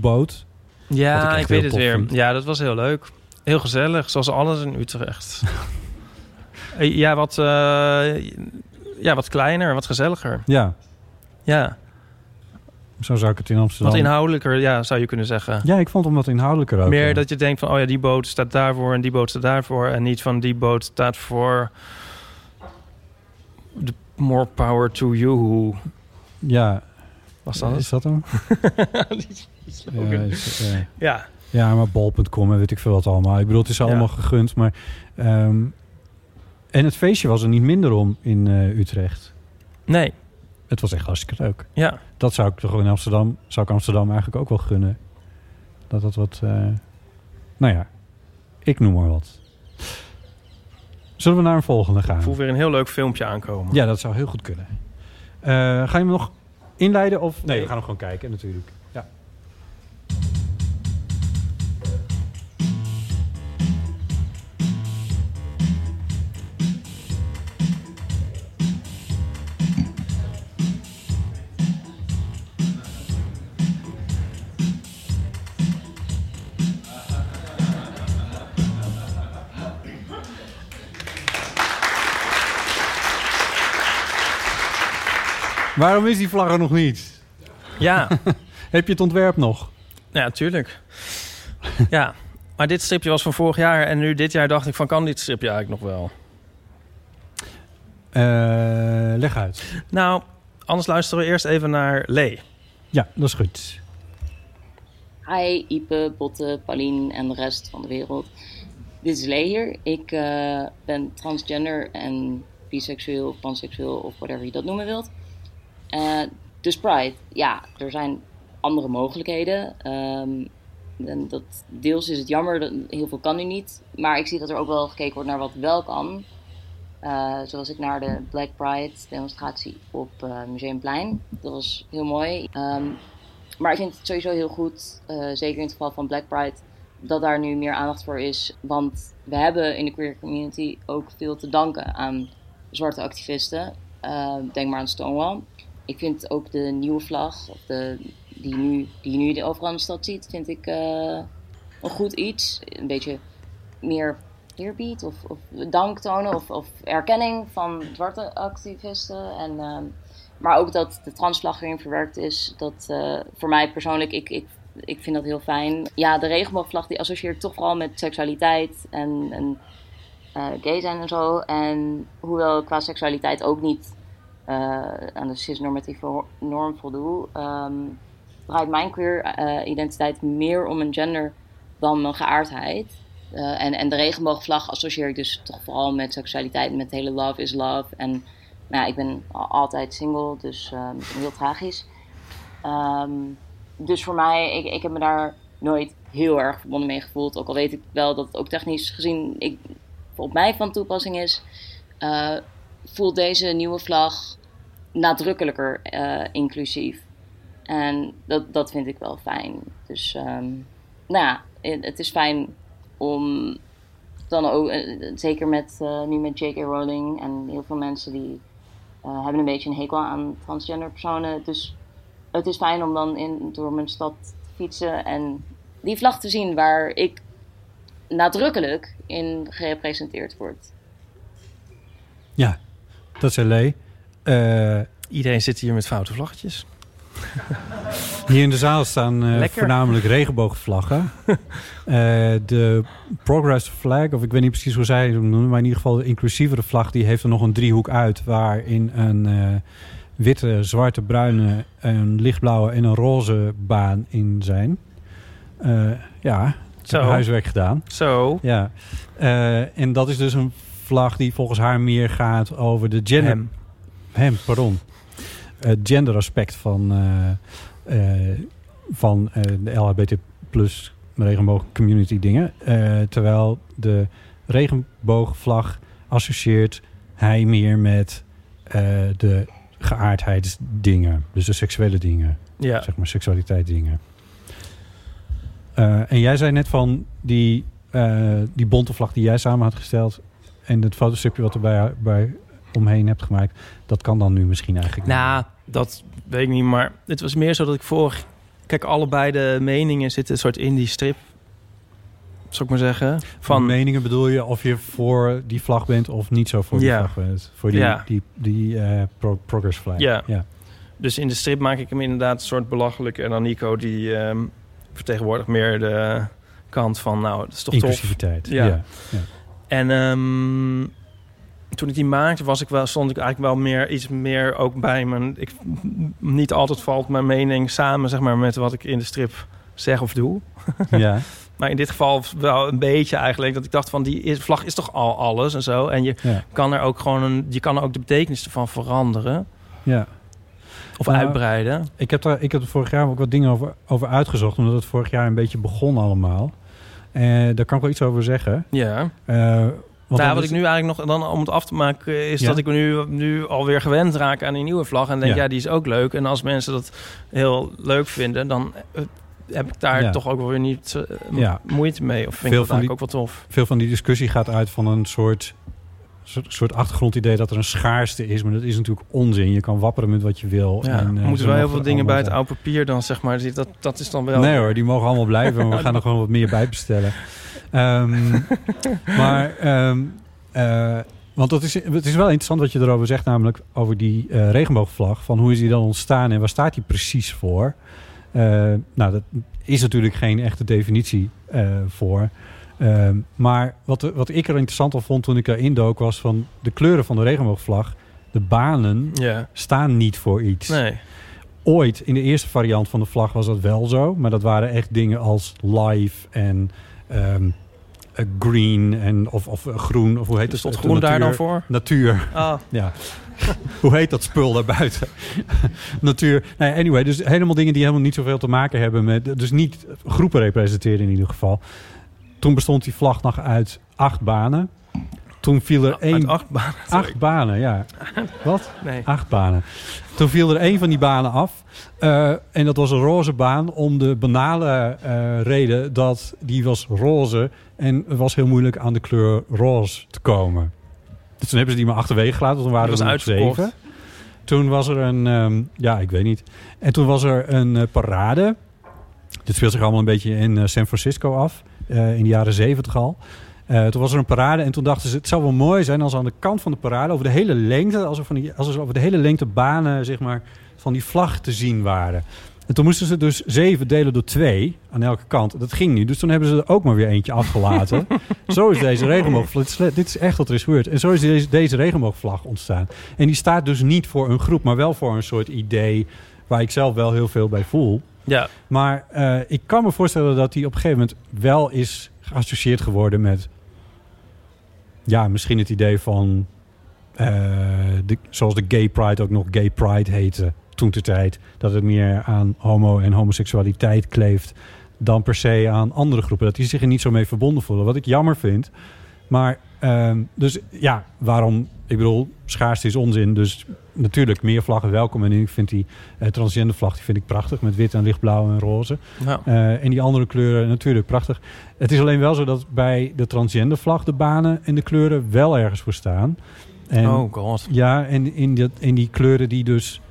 Ja, ik, weet het weer. vind. Ja, dat was heel leuk. Heel gezellig, zoals alles in Utrecht. *laughs* Eh, ja, wat, eh, ja, wat kleiner, wat gezelliger. Ja, Ja, zo zou ik het in Amsterdam... wat inhoudelijker, ja, zou je kunnen zeggen. Ja, ik vond hem wat inhoudelijker ook. Meer ja. dat je denkt van, oh ja, die boot staat daarvoor en die boot staat daarvoor. En niet van, die boot staat voor... The more power to you. Ja, Was dat? Is dat hem? *laughs* Ja, is, Ja. ja, maar bol.com en weet ik veel wat allemaal. Ik bedoel, het is allemaal Ja. gegund, maar... ehm, en het feestje was er niet minder om in eh, Utrecht. Nee. Het was echt hartstikke leuk. Ja. Dat zou ik toch in Amsterdam, zou ik Amsterdam eigenlijk ook wel gunnen. Dat dat wat, eh, nou ja, ik noem maar wat. Zullen we naar een volgende gaan? Ik voel weer een heel leuk filmpje aankomen. Ja, dat zou heel goed kunnen. Eh, ga je hem nog inleiden of? Nee, Nee. we gaan hem gewoon kijken natuurlijk. Ja. Waarom is die vlag er nog niet? Ja. *laughs* Heb je het ontwerp nog? Ja, tuurlijk. ja, maar dit stripje was van vorig jaar en nu dit jaar dacht ik van kan dit stripje eigenlijk nog wel? Eh, leg uit. Nou, anders luisteren we eerst even naar Lee. Ja, dat is goed. Hi, Ipe, Botte, Paulien en de rest van de wereld. Dit is Lee hier. Ik eh, ben transgender en biseksueel panseksueel of whatever je dat noemen wilt. Eh, dus Pride, ja, er zijn andere mogelijkheden. Ehm, en dat, deels is het jammer, dat, heel veel kan nu niet. Maar ik zie dat er ook wel gekeken wordt naar wat wel kan. Eh, zoals ik naar de Black Pride demonstratie op eh, Museumplein. Dat was heel mooi. Ehm, maar ik vind het sowieso heel goed, zeker in het geval van Black Pride, dat daar nu meer aandacht voor is. Want we hebben in de queer community ook veel te danken aan zwarte activisten. Eh, denk maar aan Stonewall. Ik vind ook de nieuwe vlag, of de, die, nu, die je nu overal in de stad ziet, vind ik eh, een goed iets. Een beetje meer eerbied of, of dank tonen of, of erkenning van zwarte activisten. En, ehm, maar ook dat de transvlag erin verwerkt is, dat eh, voor mij persoonlijk, ik, ik, ik vind dat heel fijn. Ja, de regenboogvlag die associeert toch vooral met seksualiteit en, eh, gay zijn en zo. En hoewel qua seksualiteit ook niet aan de cisnormatieve norm voldoe, ehm, draait mijn queer eh, identiteit meer om een gender dan mijn geaardheid. Eh, en, en de regenboogvlag associeer ik dus toch vooral met seksualiteit, met hele love is love. En nou ja, ik ben al- altijd single, dus ehm, heel tragisch. Ehm, dus voor mij, ik, ik heb me daar nooit heel erg verbonden mee gevoeld. Ook al weet ik wel dat het ook technisch gezien ik, op mij van toepassing is. eh, voelt deze nieuwe vlag nadrukkelijker eh, inclusief. En dat, dat vind ik wel fijn. Dus ehm, nou ja, het, is fijn om dan ook, eh, zeker met, eh, nu met J.K. Rowling en heel veel mensen die hebben een beetje een hekel aan transgender personen. Dus het is fijn om dan in, door mijn stad te fietsen en die vlag te zien waar ik nadrukkelijk in gerepresenteerd word. Ja, dat is L.A. Eh, Iedereen zit hier met foute vlaggetjes. *laughs* hier in de zaal staan eh, voornamelijk regenboogvlaggen. *laughs* Eh, de Progress Flag, of ik weet niet precies hoe zij het noemen... maar in ieder geval de inclusievere vlag... die heeft er nog een driehoek uit... waarin een witte, zwarte, bruine, een lichtblauwe en een roze baan in zijn. Ja, Zo. huiswerk gedaan. Zo. Ja, en dat is dus een vlag die volgens haar meer gaat over de gender... Hem. Hem, pardon. Het genderaspect van, eh, eh, van eh, de LHBT plus regenboog community dingen. Eh, terwijl de regenboogvlag associeert hij meer met eh, de geaardheidsdingen. Dus de seksuele dingen. Ja. Zeg maar seksualiteit dingen. Eh, en jij zei net van die, eh, die bonte vlag die jij samen had gesteld... en het fotostripje wat er bij, bij omheen hebt gemaakt... dat kan dan nu misschien eigenlijk niet. Nou, dat weet ik niet, maar het was meer zo dat ik vorig... Kijk, allebei de meningen zitten een soort in die strip. Zou ik maar zeggen. Van meningen bedoel je of je voor die vlag bent of niet zo voor die Ja. vlag bent? Voor die, Ja. die, die eh, pro- progress flag. Ja. ja. Dus in de strip maak ik hem inderdaad een soort belachelijk. En dan Nico, die ehm, vertegenwoordigt meer de kant van... Nou, dat is toch tof. Inclusiviteit. Ja. Ja. ja. En ehm, toen ik die maakte, was ik wel, stond ik eigenlijk wel meer iets meer ook bij mijn. Ik, niet altijd valt mijn mening samen, zeg maar, met wat ik in de strip zeg of doe. *laughs* Ja. Maar in dit geval wel een beetje eigenlijk. Dat ik dacht van die is, vlag is toch al alles en zo. En je Ja. kan er ook gewoon een. Je kan er ook de betekenis ervan veranderen. ja. Of Nou, uitbreiden. Ik heb, daar, ik heb er vorig jaar ook wat dingen over, over uitgezocht, omdat het vorig jaar een beetje begon allemaal. En daar kan ik wel iets over zeggen. Ja. Eh, want nou, dat wat is- ik nu eigenlijk nog dan om het af te maken is Ja. dat ik nu, nu alweer gewend raak aan die nieuwe vlag en denk Ja. ja. die is ook leuk. En als mensen dat heel leuk vinden, dan eh, heb ik daar Ja. toch ook wel weer niet eh, Ja. moeite mee. Of vind Veel ik dat van ook wel tof. Veel van die discussie gaat uit van een soort, soort, soort achtergrondidee dat er een schaarste is. Maar dat is natuurlijk onzin. Je kan wapperen met wat je wil. Ja, En, eh, moeten wel heel veel dingen bij het oude papier dan zeg maar. Dat, dat is dan wel. Nee hoor, die mogen allemaal blijven. Maar we gaan er gewoon wat meer bij bestellen. Ehm, *laughs* maar, ehm, eh, want dat is, het is wel interessant wat je erover zegt, namelijk over die eh, regenboogvlag. Van hoe is die dan ontstaan en waar staat die precies voor? Nou, dat is natuurlijk geen echte definitie voor. Ehm, maar wat, wat ik er interessant aan vond toen ik erin dook, was van de kleuren van de regenboogvlag. De banen staan niet voor iets. Nee. Ooit in de eerste variant van de vlag was dat wel zo. Maar dat waren echt dingen als live en ehm, eh, green en, of, of eh, groen. Of hoe heet Dus het? stond De groen daar dan natuur- voor? Natuur. Ah, *laughs* Ja. Hoe heet dat spul daar buiten? *laughs* Natuur. Nee, anyway, dus helemaal dingen die helemaal niet zoveel te maken hebben met... Dus niet groepen representeren in ieder geval. Toen bestond die vlag nog uit acht banen. Toen viel er één... uit acht banen. Acht banen, ja. *laughs* Wat? Nee. Acht banen. Toen viel er één van die banen af. Eh, en dat was een roze baan om de banale eh, reden dat die was roze. En het was heel moeilijk aan de kleur roze te komen. Dus toen hebben ze die maar achterwege gelaten. want Toen waren er nog uitverkocht. zeven. Toen was er een... ehm, ja, ik weet niet. En toen was er een eh, parade. Dit speelt zich allemaal een beetje in San Francisco af. Eh, in de jaren zeventig al. Eh, toen was er een parade en toen dachten ze... het zou wel mooi zijn als aan de kant van de parade... over de hele lengte, als er, van die, als er over de hele lengte banen zeg maar, van die vlag te zien waren. En toen moesten ze dus zeven delen door twee aan elke kant. Dat ging niet. Dus toen hebben ze er ook maar weer eentje afgelaten. *laughs* zo is deze regenboogvlag. Dit is, dit is echt wat er is gebeurd. En zo is deze, deze regenboogvlag ontstaan. En die staat dus niet voor een groep, maar wel voor een soort idee... waar ik zelf wel heel veel bij voel. Ja. Maar eh, ik kan me voorstellen dat die op een gegeven moment wel is geassocieerd geworden met... Ja, misschien het idee van... eh, de, zoals de Gay Pride ook nog Gay Pride heette toen de tijd. Dat het meer aan homo- en homoseksualiteit kleeft dan per se aan andere groepen. Dat die zich er niet zo mee verbonden voelen. Wat ik jammer vind. Maar ehm, dus ja, waarom? Ik bedoel, schaarste is onzin. Dus natuurlijk meer vlaggen welkom. En ik vind die transgender vlag die vind ik prachtig. Met wit en lichtblauw en roze. Ja. Eh, en die andere kleuren natuurlijk prachtig. Het is alleen wel zo dat bij de transgender vlag de banen en de kleuren wel ergens voor staan. En, oh god. Ja, en in, dat, in die kleuren die dus,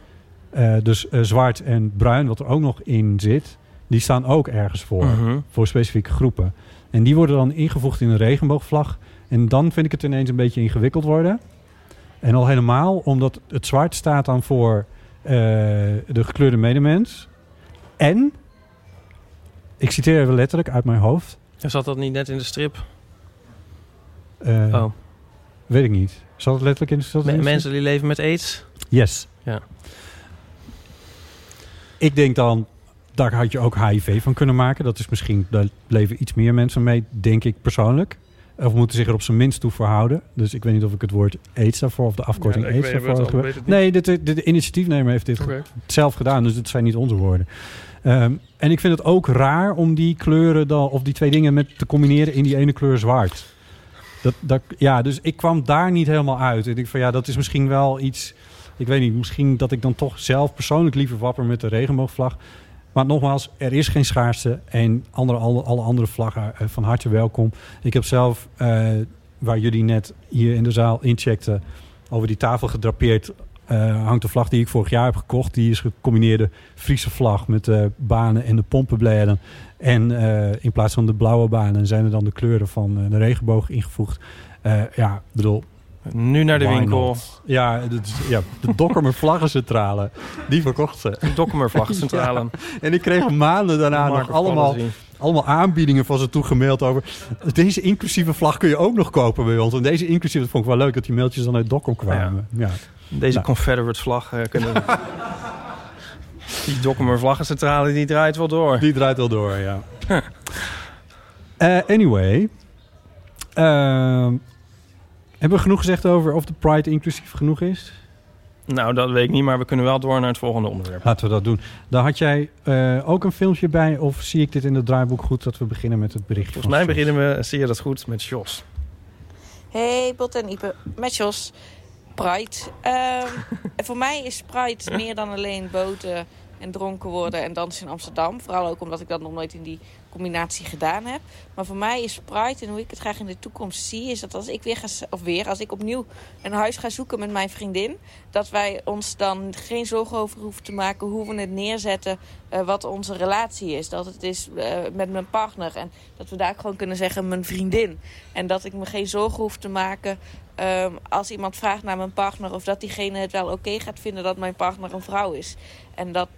eh, dus zwart en bruin, wat er ook nog in zit, die staan ook ergens voor. Mhm. Voor specifieke groepen. En die worden dan ingevoegd in een regenboogvlag. En dan vind ik het ineens een beetje ingewikkeld worden. En al helemaal omdat het zwart staat dan voor eh, de gekleurde medemens. En, ik citeer even letterlijk uit mijn hoofd. Zat dat niet net in de strip? Eh, oh. Weet ik niet. Zat het letterlijk in, de- mensen die leven met aids? Yes. Ja. Ik denk dan, daar had je ook HIV van kunnen maken. Dat is misschien, daar leven iets meer mensen mee, denk ik persoonlijk. Of moeten zich er op zijn minst toe verhouden. Dus ik weet niet of ik het woord AIDS daarvoor of de afkorting Ja, AIDS daarvoor het. Nee, dit, de, de initiatiefnemer heeft dit zelf gedaan. Dus het zijn niet onze woorden. Ehm, en ik vind het ook raar om die kleuren dan, of die twee dingen met te combineren in die ene kleur zwart. Dat, dat, ja, dus ik kwam daar niet helemaal uit. Ik denk van ja, dat is misschien wel iets. Ik weet niet, misschien dat ik dan toch zelf persoonlijk liever wapper met de regenboogvlag. Maar nogmaals, er is geen schaarste. En andere, alle, andere vlaggen eh, van harte welkom. Ik heb zelf, eh, waar jullie net hier in de zaal incheckten, over die tafel gedrapeerd. eh, hangt de vlag die ik vorig jaar heb gekocht. Die is gecombineerde Friese vlag met de banen en de pompenbladen. En in plaats van de blauwe banen zijn er dan de kleuren van de regenboog ingevoegd. Ja, bedoel, Nu naar de Why winkel. not? Ja, is- ja, de Dokkumer *laughs* Vlaggencentrale, die verkocht ze. Dokkumer *laughs* vlagcentrale. En ik kreeg maanden daarna nog allemaal allemaal aanbiedingen van ze toegemaild over... deze inclusieve vlag kun je ook nog kopen bij ons. En deze inclusieve, dat vond ik wel leuk dat die mailtjes dan uit Dokkum kwamen. Ja. Deze Nou. Confederate vlag eh, kunnen... *laughs* die Dokkumer vlaggencentrale, die draait wel door. Die draait wel door, ja. Eh, anyway. Ehm, hebben we genoeg gezegd over of de Pride inclusief genoeg is? Nou, dat weet ik niet, maar we kunnen wel door naar het volgende onderwerp. Laten we dat doen. Dan had jij eh, ook een filmpje bij, of zie ik dit in het draaiboek goed dat we beginnen met het bericht? Volgens mij beginnen we, zie je dat goed, met Jos. Hey, Bot en Ipe, met Jos. Pride. Ehm, *laughs* voor mij is Pride meer dan alleen boten en dronken worden en dansen in Amsterdam. Vooral ook omdat ik dat nog nooit in die combinatie gedaan heb. Maar voor mij is Pride en hoe ik het graag in de toekomst zie... is dat als ik weer ga, of weer, als ik opnieuw een huis ga zoeken met mijn vriendin... dat wij ons dan geen zorgen over hoeven te maken hoe we het neerzetten... eh, wat onze relatie is. Dat het is eh, met mijn partner. En dat we daar gewoon kunnen zeggen mijn vriendin. En dat ik me geen zorgen hoef te maken... ehm, als iemand vraagt naar mijn partner... of dat diegene het wel oké gaat vinden dat mijn partner een vrouw is. En dat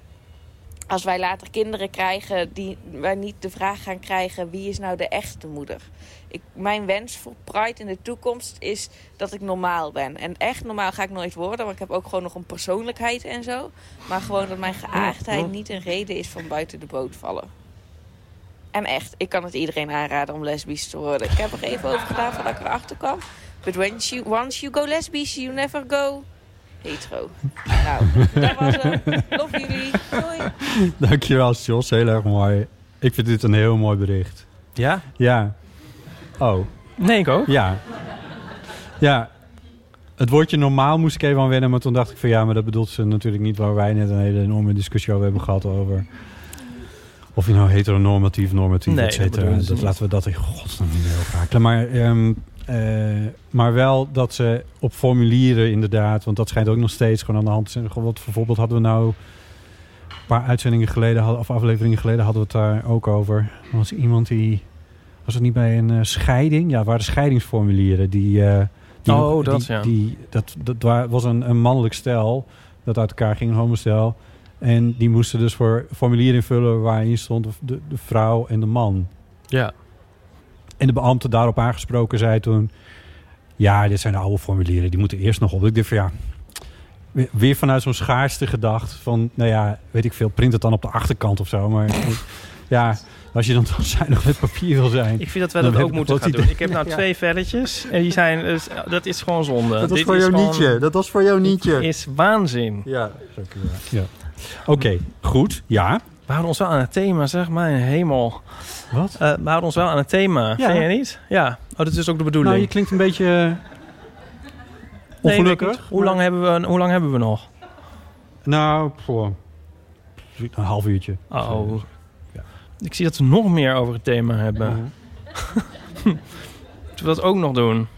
als wij later kinderen krijgen, die wij niet de vraag gaan krijgen wie is nou de echte moeder. Ik, mijn wens voor Pride in de toekomst is dat ik normaal ben. En echt normaal ga ik nooit worden, want ik heb ook gewoon nog een persoonlijkheid en zo. Maar gewoon dat mijn geaardheid niet een reden is van buiten de boot vallen. En echt, ik kan het iedereen aanraden om lesbisch te worden. Ik heb er even over gedaan voordat ik erachter kwam. But when you, once you go lesbisch, you never go hetero. Nou, dat was hem. Jullie. Doei. Dankjewel, Jos. Heel erg mooi. Ik vind dit een heel mooi bericht. Ja? Ja. Oh, Nee, ik ook. ja. Ja. Het woordje normaal moest ik even aan wennen, maar toen dacht ik van ja, maar dat bedoelt ze natuurlijk niet waar wij net een hele enorme discussie over hebben gehad over of je nou heteronormatief, normatief, Nee, et dat cetera. Dat, laten we dat in godsnaam niet meer. Maar, ehm, eh, maar wel dat ze op formulieren inderdaad, want dat schijnt ook nog steeds gewoon aan de hand te zijn. Wat voor voorbeeld hadden we nou een paar uitzendingen geleden, of afleveringen geleden hadden we het daar ook over. Er was iemand die, was het niet bij een eh, scheiding? Ja, het waren scheidingsformulieren die... eh, die Oh, dat, die, ja. Die, dat, dat wa- was een, een mannelijk stel dat uit elkaar ging, een homostel. En die moesten dus voor formulier invullen waarin stond de, de vrouw en de man. Ja. En de beambte daarop aangesproken zei toen... Ja, dit zijn de oude formulieren, die moeten eerst nog op. Ik dacht van ja, weer- vanuit zo'n schaarste gedacht van... Nou ja, weet ik veel, print het dan op de achterkant of zo. Maar *laughs* ja, als je dan toch *laughs* zuinig met papier wil zijn... Ik vind dat wij Dan dat ook moeten gaan doen. Ik heb nou *laughs* Ja. twee velletjes en die zijn, dus, dat is gewoon zonde. Dat was Dit voor is jou gewoon- nietje. Dat was voor jou nietje. is waanzin. Ja, ja. Oké, goed. Ja. We houden ons wel aan het thema, zeg mijn hemel. Wat? Eh, we houden ons wel aan het thema. Ja. Vind jij niet? Ja. Oh, dat is ook de bedoeling. Nou, je klinkt een beetje eh, Nee, ongelukkig. hoe, lang hebben we, hoe lang hebben we nog? Nou, voor een half uurtje. Oh. Ik zie dat we nog meer over het thema hebben. Zullen *laughs* we dat ook nog doen?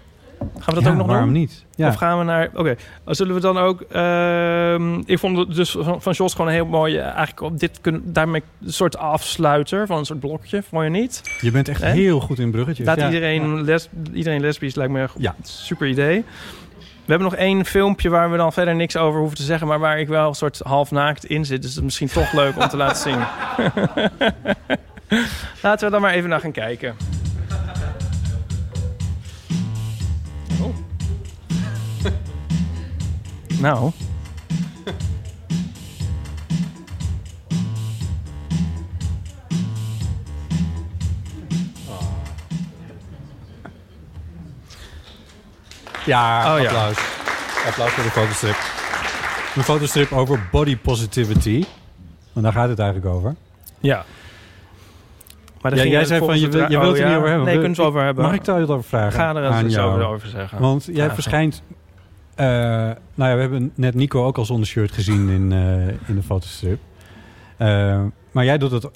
Gaan we dat Ja, ook nog waarom doen? niet? Ja. Of gaan we naar... Oké, zullen we dan ook... ehm, ik vond het dus van, van Jos gewoon een heel mooi... eh, Eigenlijk op dit kunnen, daarmee een soort afsluiter van een soort blokje. Vond je niet? Je bent echt heel goed in bruggetjes. Laat Ja. iedereen, les, iedereen lesbisch lijkt me een Ja. super idee. We hebben nog één filmpje waar we dan verder niks over hoeven te zeggen... maar waar ik wel een soort half naakt in zit. Dus het is misschien toch leuk om te laten zien. *laughs* Laten we dan maar even naar gaan kijken. Nou. Ja, Oh, ja. applaus. Applaus voor de fotostrip. Een fotostrip over body positivity. En daar gaat het eigenlijk over. Ja. Maar Ja, jij zei van, je, wil, je wilt Oh, er ja? niet over hebben. Nee, kunnen het over hebben. Mag ik daar wat over vragen? Ga er aan eens jou? over, over zeggen. Want jij verschijnt... eh, nou ja, we hebben net Nico ook al zonder shirt gezien in, eh, in de fotostrip. Eh, maar jij doet het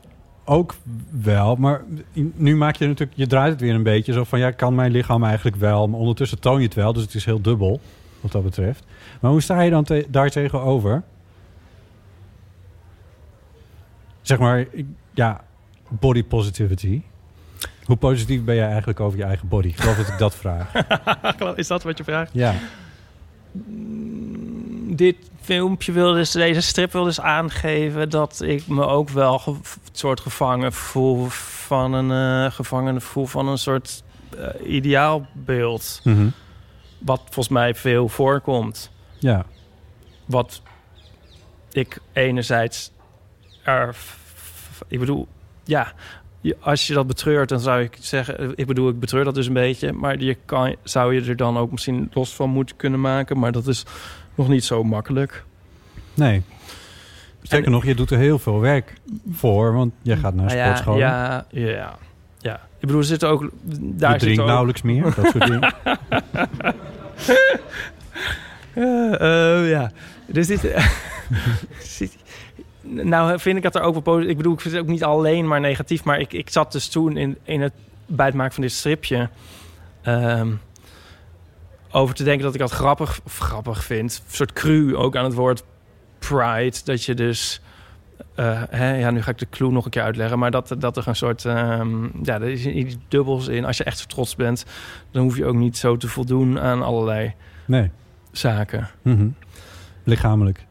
ook wel. Maar nu maak je natuurlijk... Je draait het weer een beetje zo van... Ja, kan mijn lichaam eigenlijk wel? Maar ondertussen toon je het wel. Dus het is heel dubbel, wat dat betreft. Maar hoe sta je dan te, daar tegenover? Zeg maar, ja, body positivity. Hoe positief ben jij eigenlijk over je eigen body? Ik geloof dat ik dat vraag. *laughs* Is dat wat je vraagt? Ja. Dit filmpje wil dus, deze strip wil dus aangeven dat ik me ook wel ge- soort gevangen voel van een gevangene voel van een soort eh, ideaalbeeld. Mhm. Wat volgens mij veel voorkomt. Ja. Wat ik enerzijds er... Ik bedoel, ja, je- als je dat betreurt, dan zou ik zeggen... eh, Ik bedoel, ik betreur dat dus een beetje. Maar je kan, zou je er dan ook misschien los van moeten kunnen maken. Maar dat is nog niet zo makkelijk. Nee. Sterker En- nog, je doet er heel veel werk voor, want jij gaat naar ja, sportschool. ja, ja, ja. Ik bedoel, er zitten ook... Daar je zitten drinkt ook, nauwelijks meer, dat soort dingen. *laughs* *laughs* Eh, eh, ja, dus dit... *laughs* nou vind ik dat er ook wel positief... Ik bedoel, ik vind het ook niet alleen maar negatief... maar ik, ik zat dus toen in, in het, bij het maken van dit stripje... ehm, over te denken dat ik dat grappig, of grappig vind. Een soort cru ook aan het woord pride. Dat je dus... eh, hè, ja, nu ga ik de clue nog een keer uitleggen. Maar dat, dat er een soort... ehm, ja, er is iets dubbels in. Als je echt trots bent... dan hoef je ook niet zo te voldoen aan allerlei Nee. zaken. Mhm. Lichamelijk.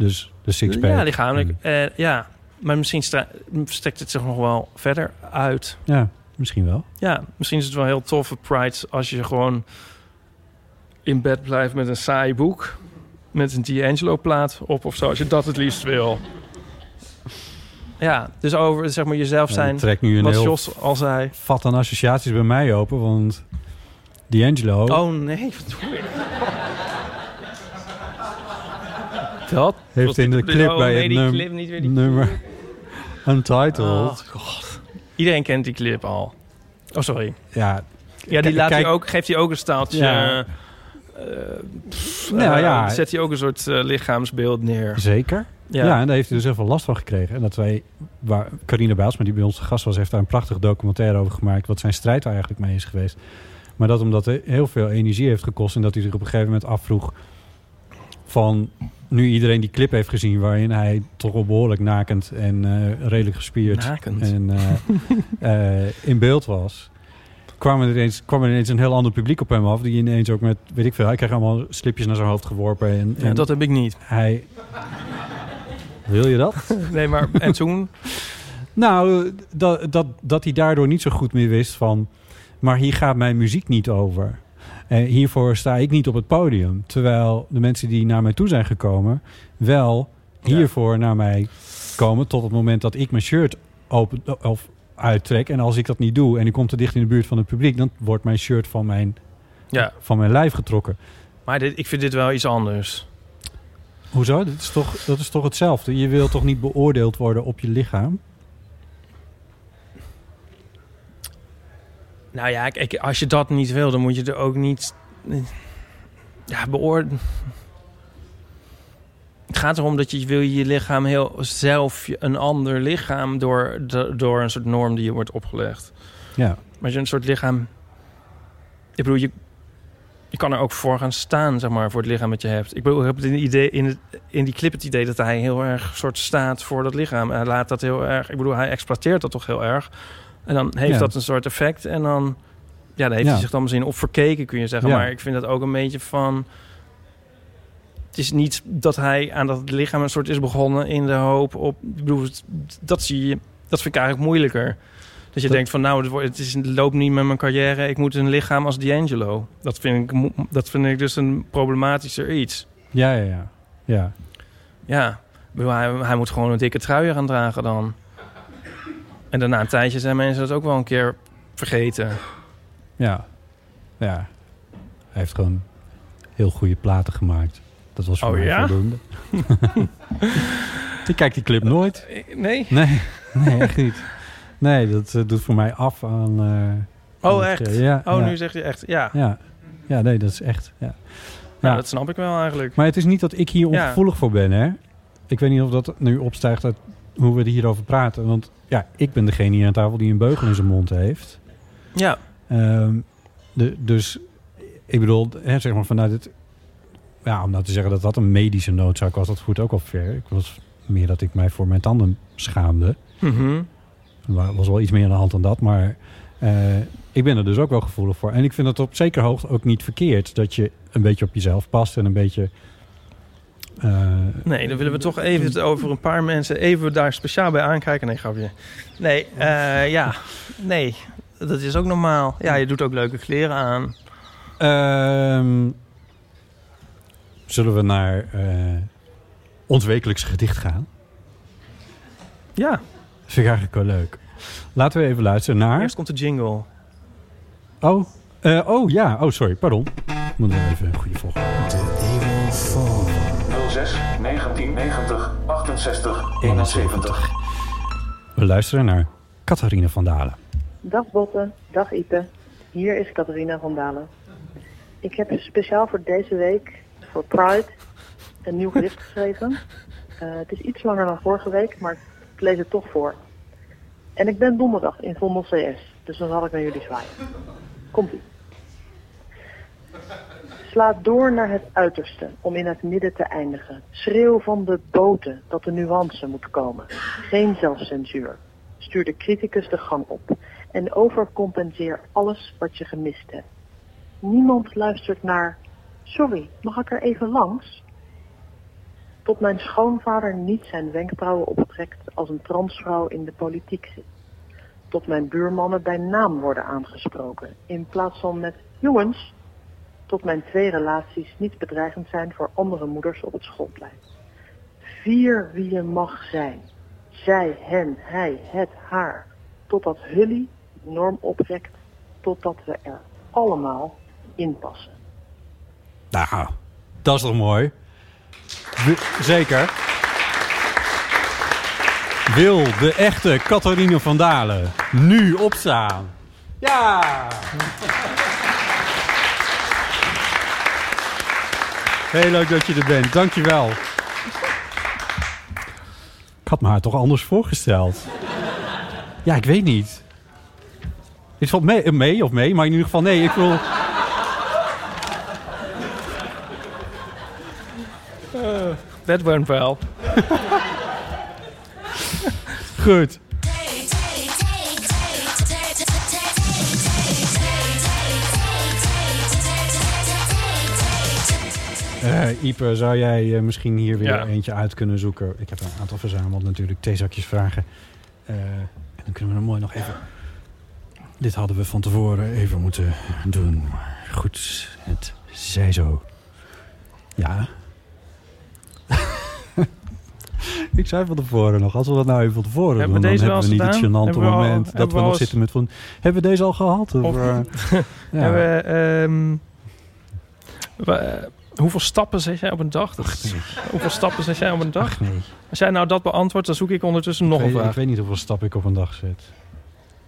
Dus de sixpack. Ja, lichamelijk. En- Eh, ja, maar misschien strekt het zich nog wel verder uit. Ja, misschien wel. Ja, misschien is het wel heel toffe Pride als je gewoon in bed blijft met een saai boek. Met een D'Angelo-plaat op of zo, als je dat het liefst wil. Ja, dus over zeg maar jezelf zijn. dat trekt nu een wat heel Jos al zei. vat aan associaties bij mij open, want D'Angelo... Oh nee, wat doe ik? Dat? heeft in de clip bij nee, het num- clip, niet weer die nummer Untitled. Oh, god. Iedereen kent die clip al. Oh, sorry. Ja, Ja, die laat kijk- hij ook, geeft hij ook een staaltje. Ja. eh, pff, Nou eh, ja. Zet hij ook een soort eh, lichaamsbeeld neer. zeker. Ja. Ja. en daar heeft hij dus heel veel last van gekregen. En dat wij, waar Carine Bijlsma, die bij ons te gast was, heeft daar een prachtige documentaire over gemaakt. Wat zijn strijd daar eigenlijk mee is geweest. Maar dat omdat hij heel veel energie heeft gekost. En dat hij zich op een gegeven moment afvroeg van... Nu iedereen die clip heeft gezien waarin hij toch wel behoorlijk nakend en eh, redelijk gespierd Nakend. en eh, *laughs* eh, in beeld was. Kwam er, ineens, kwam er ineens een heel ander publiek op hem af. Die ineens ook met, weet ik veel, hij kreeg allemaal slipjes naar zijn hoofd geworpen. En, Ja, en dat heb ik niet. hij... Wil je dat? *laughs* Nee, maar en toen? Nou, dat, dat, dat hij daardoor niet zo goed meer wist van... maar hier gaat mijn muziek niet over. Hiervoor sta ik niet op het podium. Terwijl de mensen die naar mij toe zijn gekomen... wel Ja. hiervoor naar mij komen... tot het moment dat ik mijn shirt open, of uittrek. En als ik dat niet doe en ik kom te dicht in de buurt van het publiek... dan wordt mijn shirt van mijn, Ja, van mijn lijf getrokken. maar dit, ik vind dit wel iets anders. Hoezo? Dat is, toch, dat is toch hetzelfde? Je wil toch niet beoordeeld worden op je lichaam? Nou ja, kijk, als je dat niet wil, dan moet je er ook niet... Ja, beoordelen... Het gaat erom dat je wil je lichaam heel zelf een ander lichaam door, door een soort norm die je wordt opgelegd. Ja. Maar als je een soort lichaam... Ik bedoel, je, je kan er ook voor gaan staan, zeg maar, voor het lichaam dat je hebt. Ik bedoel, ik heb het in, idee, in, het, in die clip het idee dat hij heel erg soort staat voor dat lichaam. Hij laat dat heel erg... Ik bedoel, hij exploiteert dat toch heel erg. En dan heeft Ja. dat een soort effect. En dan... Ja, daar heeft Ja. hij zich dan misschien op verkeken, kun je zeggen. Ja. Maar ik vind dat ook een beetje van... Het is niet dat hij aan dat lichaam een soort is begonnen in de hoop op... Ik bedoel, dat zie je... Dat vind ik eigenlijk moeilijker. Dat je Dat- denkt van nou, het, is, het loopt niet met mijn carrière. Ik moet een lichaam als D'Angelo. Dat vind ik, dat vind ik dus een problematischer iets. Ja, ja, ja. Ja, Ja, hij, hij moet gewoon een dikke trui gaan dragen dan. En daarna een tijdje zijn mensen dat ook wel een keer vergeten. ja. ja. Hij heeft gewoon heel goede platen gemaakt. Dat was voor Oh, mij ja? voldoende. *laughs* ik kijk die clip nooit. Nee? Nee, nee echt niet. Nee, dat eh, doet voor mij af aan... eh, Oh, aan echt? eh, ja, oh, ja, nu zegt hij echt. Ja, Ja. ja, nee, dat is echt... Ja. Nou, dat snap ik wel eigenlijk. Maar het is niet dat ik hier ongevoelig voor ben, hè? Ik weet niet of dat nu opstijgt uit hoe we er hierover praten. Want ja, ik ben degene hier aan tafel die een beugel in zijn mond heeft. Ja, Ehm, de, dus ik bedoel, hè, zeg maar vanuit het... Ja, om nou te zeggen dat dat een medische noodzaak was, dat voert ook al ver. Ik was meer dat ik mij voor mijn tanden schaamde. Mhm. Er was wel iets meer aan de hand dan dat, maar eh, ik ben er dus ook wel gevoelig voor. En ik vind het op zekere hoogte ook niet verkeerd dat je een beetje op jezelf past en een beetje Nee, dan willen we toch even het over een paar mensen even daar speciaal bij aankijken. Nee, grapje. Nee, eh, ja. Nee, dat is ook normaal. Ja, je doet ook leuke kleren aan. Ehm, zullen we naar eh, ons wekelijkse gedicht gaan? Ja, Dat vind ik eigenlijk wel leuk. Laten we even luisteren naar... eerst komt de jingle. Oh, eh, oh ja. Oh, sorry. Pardon. Moet even een goede volgorde. 06 1990 68 71. We luisteren naar Catharine van Dalen. Dag Botte, dag Ipe. Hier is Catharina van Dalen. Ik heb speciaal voor deze week, voor Pride, een nieuw gedicht *laughs* geschreven. Eh, het is iets langer dan vorige week, maar ik lees het toch voor. En ik ben donderdag in Vondel CS, dus dan zal ik naar jullie zwaaien. Komt-ie. Sla door naar het uiterste om in het midden te eindigen. Schreeuw van de boten dat de nuance moet komen. Geen zelfcensuur. Stuur de criticus de gang op. En overcompenseer alles wat je gemist hebt. Niemand luistert naar... Sorry, mag ik er even langs? Tot mijn schoonvader niet zijn wenkbrauwen optrekt als een transvrouw in de politiek zit. Tot mijn buurmannen bij naam worden aangesproken, in plaats van met jongens. Tot mijn twee relaties niet bedreigend zijn voor andere moeders op het schoolplein. Vier wie je mag zijn. Zij, hen, hij, het, haar. Totdat Hully de norm oprekt, totdat we er allemaal in passen. Nou, dat is toch mooi? Zeker. Wil de echte Catharine van Dalen nu opstaan? Ja! Heel leuk dat je er bent. Dankjewel. Ik had me haar toch anders voorgesteld. Ja, ik weet niet. Is valt mee, mee of mee, maar in ieder geval nee. Ik wil... Dat went wel. Goed. Eh Ipe, zou jij eh, misschien hier weer Ja. eentje uit kunnen zoeken? Ik heb een aantal verzameld natuurlijk. Theezakjes vragen. Eh, en dan kunnen we er mooi nog even... Dit hadden we van tevoren even moeten doen. Maar goed, het zij zo. Ja. *laughs* Ik zei van tevoren nog, als we dat nou even van tevoren Hebben doen... dan hebben we niet het gênante we moment dat we nog zitten met van... Hebben we deze al gehad? Of, Of- *laughs* ja. Hebben we, ehm, eh, hoeveel stappen zet jij op een dag? Dat- hoeveel stappen zet jij op een dag? nee. Als jij nou dat beantwoordt, dan zoek ik ondertussen nog een weet, ik vraag. weet niet hoeveel stappen ik op een dag zet.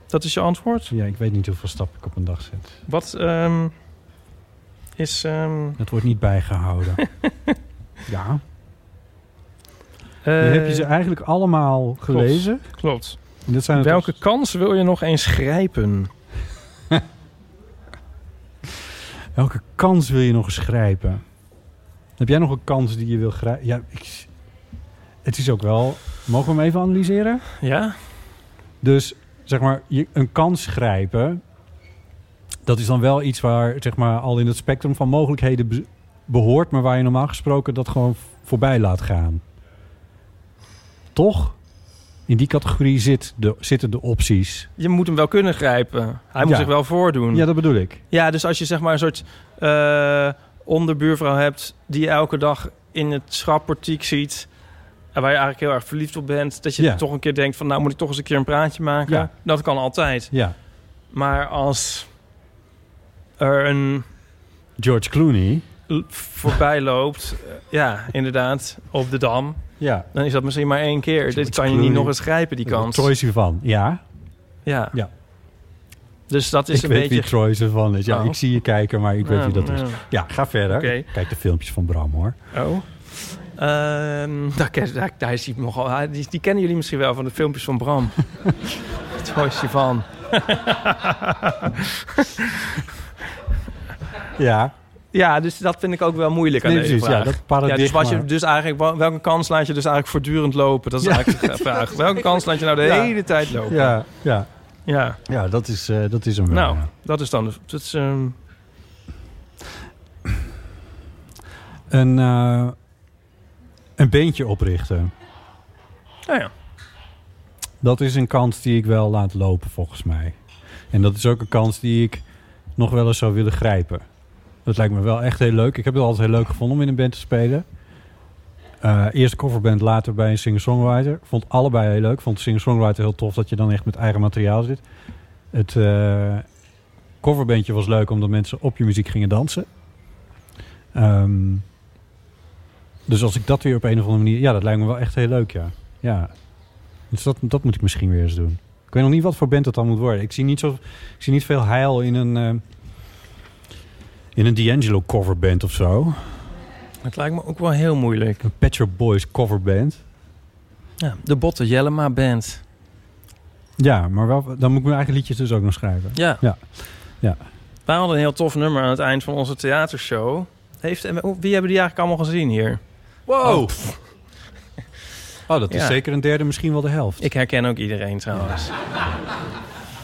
Dat is je antwoord? Ja, ik weet niet hoeveel stappen ik op een dag zet. Wat ehm, is... ehm, Het wordt niet bijgehouden. *laughs* ja. eh, heb je ze eigenlijk allemaal gelezen. Klopt. klopt. En dit zijn *laughs* Welke kans wil je nog eens grijpen? Welke kans wil je nog eens grijpen? Heb jij nog een kans die je wil grijpen? Ja, ik, het is ook wel... Mogen we hem even analyseren? Ja? Dus zeg maar, je, een kans grijpen... dat is dan wel iets waar zeg maar, al in het spectrum van mogelijkheden be- behoort... maar waar je normaal gesproken dat gewoon voorbij laat gaan. Toch? In die categorie zit de, zitten de opties. Je moet hem wel kunnen grijpen. Hij moet Ja. zich wel voordoen. Ja, dat bedoel ik. Ja, dus als je zeg maar een soort eh, onderbuurvrouw hebt... die je elke dag in het schapportiek ziet... en waar je eigenlijk heel erg verliefd op bent... dat je Ja. toch een keer denkt van... nou moet ik toch eens een keer een praatje maken. Ja. Dat kan altijd. Ja. Maar als er een George Clooney. voorbij *laughs* loopt... ja, inderdaad, op de Dam... Ja. dan is dat misschien maar één keer. Dit George kan je niet nog eens grijpen, die kans. Troy Sivan. Ja. Ja. Ja. Dus dat is ik een weet beetje... wie Troy Sivan is. Ja, Oh. ik zie je kijken, maar ik weet Ja, wie dat is. ja. Ja, ga verder. Kijk de filmpjes van Bram, hoor. Oh. Ehm, daar, daar, daar is nogal. Die, die kennen jullie misschien wel van de filmpjes van Bram. *laughs* Troy Sivan. *laughs* Ja. Ja, dus dat vind ik ook wel moeilijk aan Nee, precies, ja, vraag. dat paradigma. dus, wat je, dus eigenlijk, wel- welke kans laat je dus eigenlijk voortdurend lopen? Dat is Ja. eigenlijk de vraag. *laughs* Welke kans laat je nou de Ja. hele tijd lopen? Ja, ja. Ja. Ja, dat is, eh, dat is hem wel. Nou, ja. dat is dan... Dat is, ehm, Een, eh, een beentje oprichten. Nou ja. Dat is een kans die ik wel laat lopen, volgens mij. En dat is ook een kans die ik nog wel eens zou willen grijpen. Dat lijkt me wel echt heel leuk. Ik heb het altijd heel leuk gevonden om in een band te spelen. Eh eerst coverband, later bij een singer-songwriter. Vond allebei heel leuk. Vond de singer-songwriter heel tof dat je dan echt met eigen materiaal zit. Het eh, coverbandje was leuk omdat mensen op je muziek gingen dansen. Ehm, dus als ik dat weer op een of andere manier... Ja, dat lijkt me wel echt heel leuk, ja. ja. Dus dat, dat moet ik misschien weer eens doen. Ik weet nog niet wat voor band het dan moet worden. Ik zie niet, zo, ik zie niet veel heil in een, eh, in een D'Angelo coverband of zo. Het lijkt me ook wel heel moeilijk. Een Pet Shop Boys coverband. Ja, de Botte Jellema Band. Ja, maar wel, dan moet ik mijn eigen liedjes dus ook nog schrijven. Ja. Ja. ja. Wij hadden een heel tof nummer aan het eind van onze theatershow. Heeft, wie hebben die eigenlijk allemaal gezien hier? Wow! Oh, dat is Ja. zeker een derde, misschien wel de helft. Ik herken ook iedereen trouwens.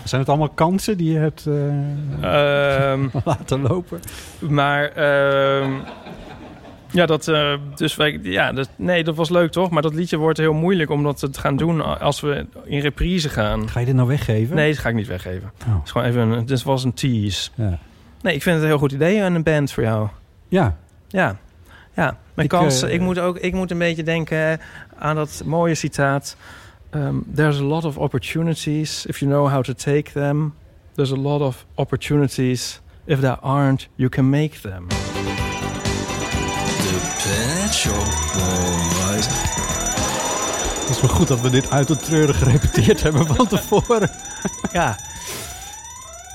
Zijn het allemaal kansen die je hebt eh, Ehm, *laughs* laten lopen? maar ehm, ja, dat, eh, dus wij, ja, dat, nee, dat was leuk toch? Maar dat liedje wordt heel moeilijk om dat te gaan doen als we in reprise gaan. Ga je dit nou weggeven? Nee, dat ga ik niet weggeven. Oh. Het is gewoon even een, dit was een tease. Ja. Nee, ik vind het een heel goed idee en een band voor jou. Ja. Ja, ja. Mijn Ik, kans, eh, ik, moet ook, ik moet een beetje denken aan dat mooie citaat. Um, there's a lot of opportunities if you know how to take them. There's a lot of opportunities if there aren't, you can make them. Pet Shop Boys. Het is wel goed dat we dit uit het treuren gerepeteerd hebben van tevoren. Ja.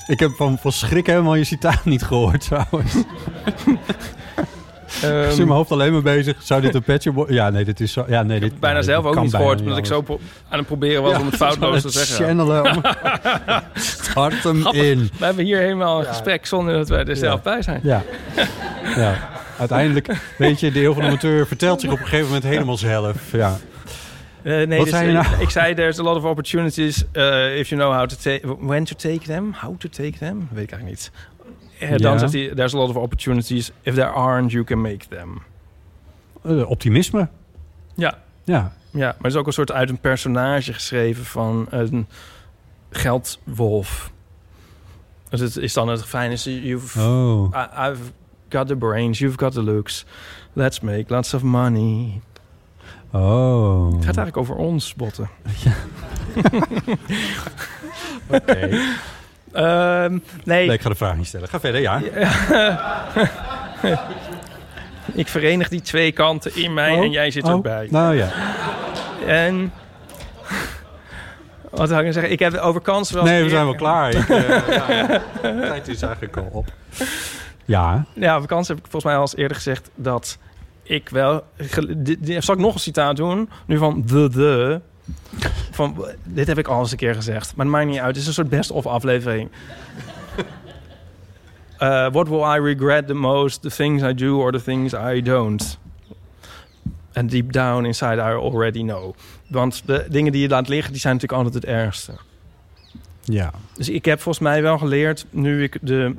Ik heb van, van schrik helemaal je citaat niet gehoord trouwens. Ehm, ik zit in mijn hoofd alleen maar bezig. Zou dit een petje worden? Ja, nee, dit is zo. Ja, nee, dit bijna nee, zelf ook niet bijna gehoord, omdat ik zo aan het proberen was Ja, om het foutloos te het zeggen. channelen om- *laughs* Start hem Grappig. in. We hebben hier helemaal een gesprek zonder dat wij er zelf bij zijn. Ja. ja. Uiteindelijk, weet je, de heel van de amateur vertelt zich op een gegeven moment helemaal zelf. Ja. Eh, nee, Wat dus, zei je eh, nou? ik zei, there's a lot of opportunities uh, if you know how to take, when to take them, how to take them, weet ik eigenlijk niet. Eh, dan zegt hij, there's a lot of opportunities if there aren't, you can make them. Eh, optimisme. Ja, Ja. ja, maar het is ook een soort uit een personage geschreven van een geldwolf. Dus het is dan het fijne, is, you've, Oh. I, I've got the brains, you've got the looks, let's make lots of money. Oh. Het gaat eigenlijk over ons, botten. *laughs* Oké. Ehm, nee. Nee, ik ga de vraag niet stellen. Ga verder, ja. *laughs* ik verenig die twee kanten in mij Oh, en jij zit oh, ook bij. Nou ja. En... Wat zou ik nou zeggen? Ik heb over kansen wel... Nee, we zijn wel klaar. Ik, *laughs* ja, de tijd is eigenlijk al op. Ja. Ja, kansen heb ik volgens mij al eens eerder gezegd dat ik wel... zal ik nog een citaat doen? Nu van de de. Van, dit heb ik al eens een keer gezegd. Maar het maakt niet uit. Het is een soort best-of aflevering. Uh, what will I regret the most? The things I do or the things I don't? And deep down inside I already know. Want de dingen die je laat liggen, die zijn natuurlijk altijd het ergste. Ja. Dus ik heb volgens mij wel geleerd, nu ik de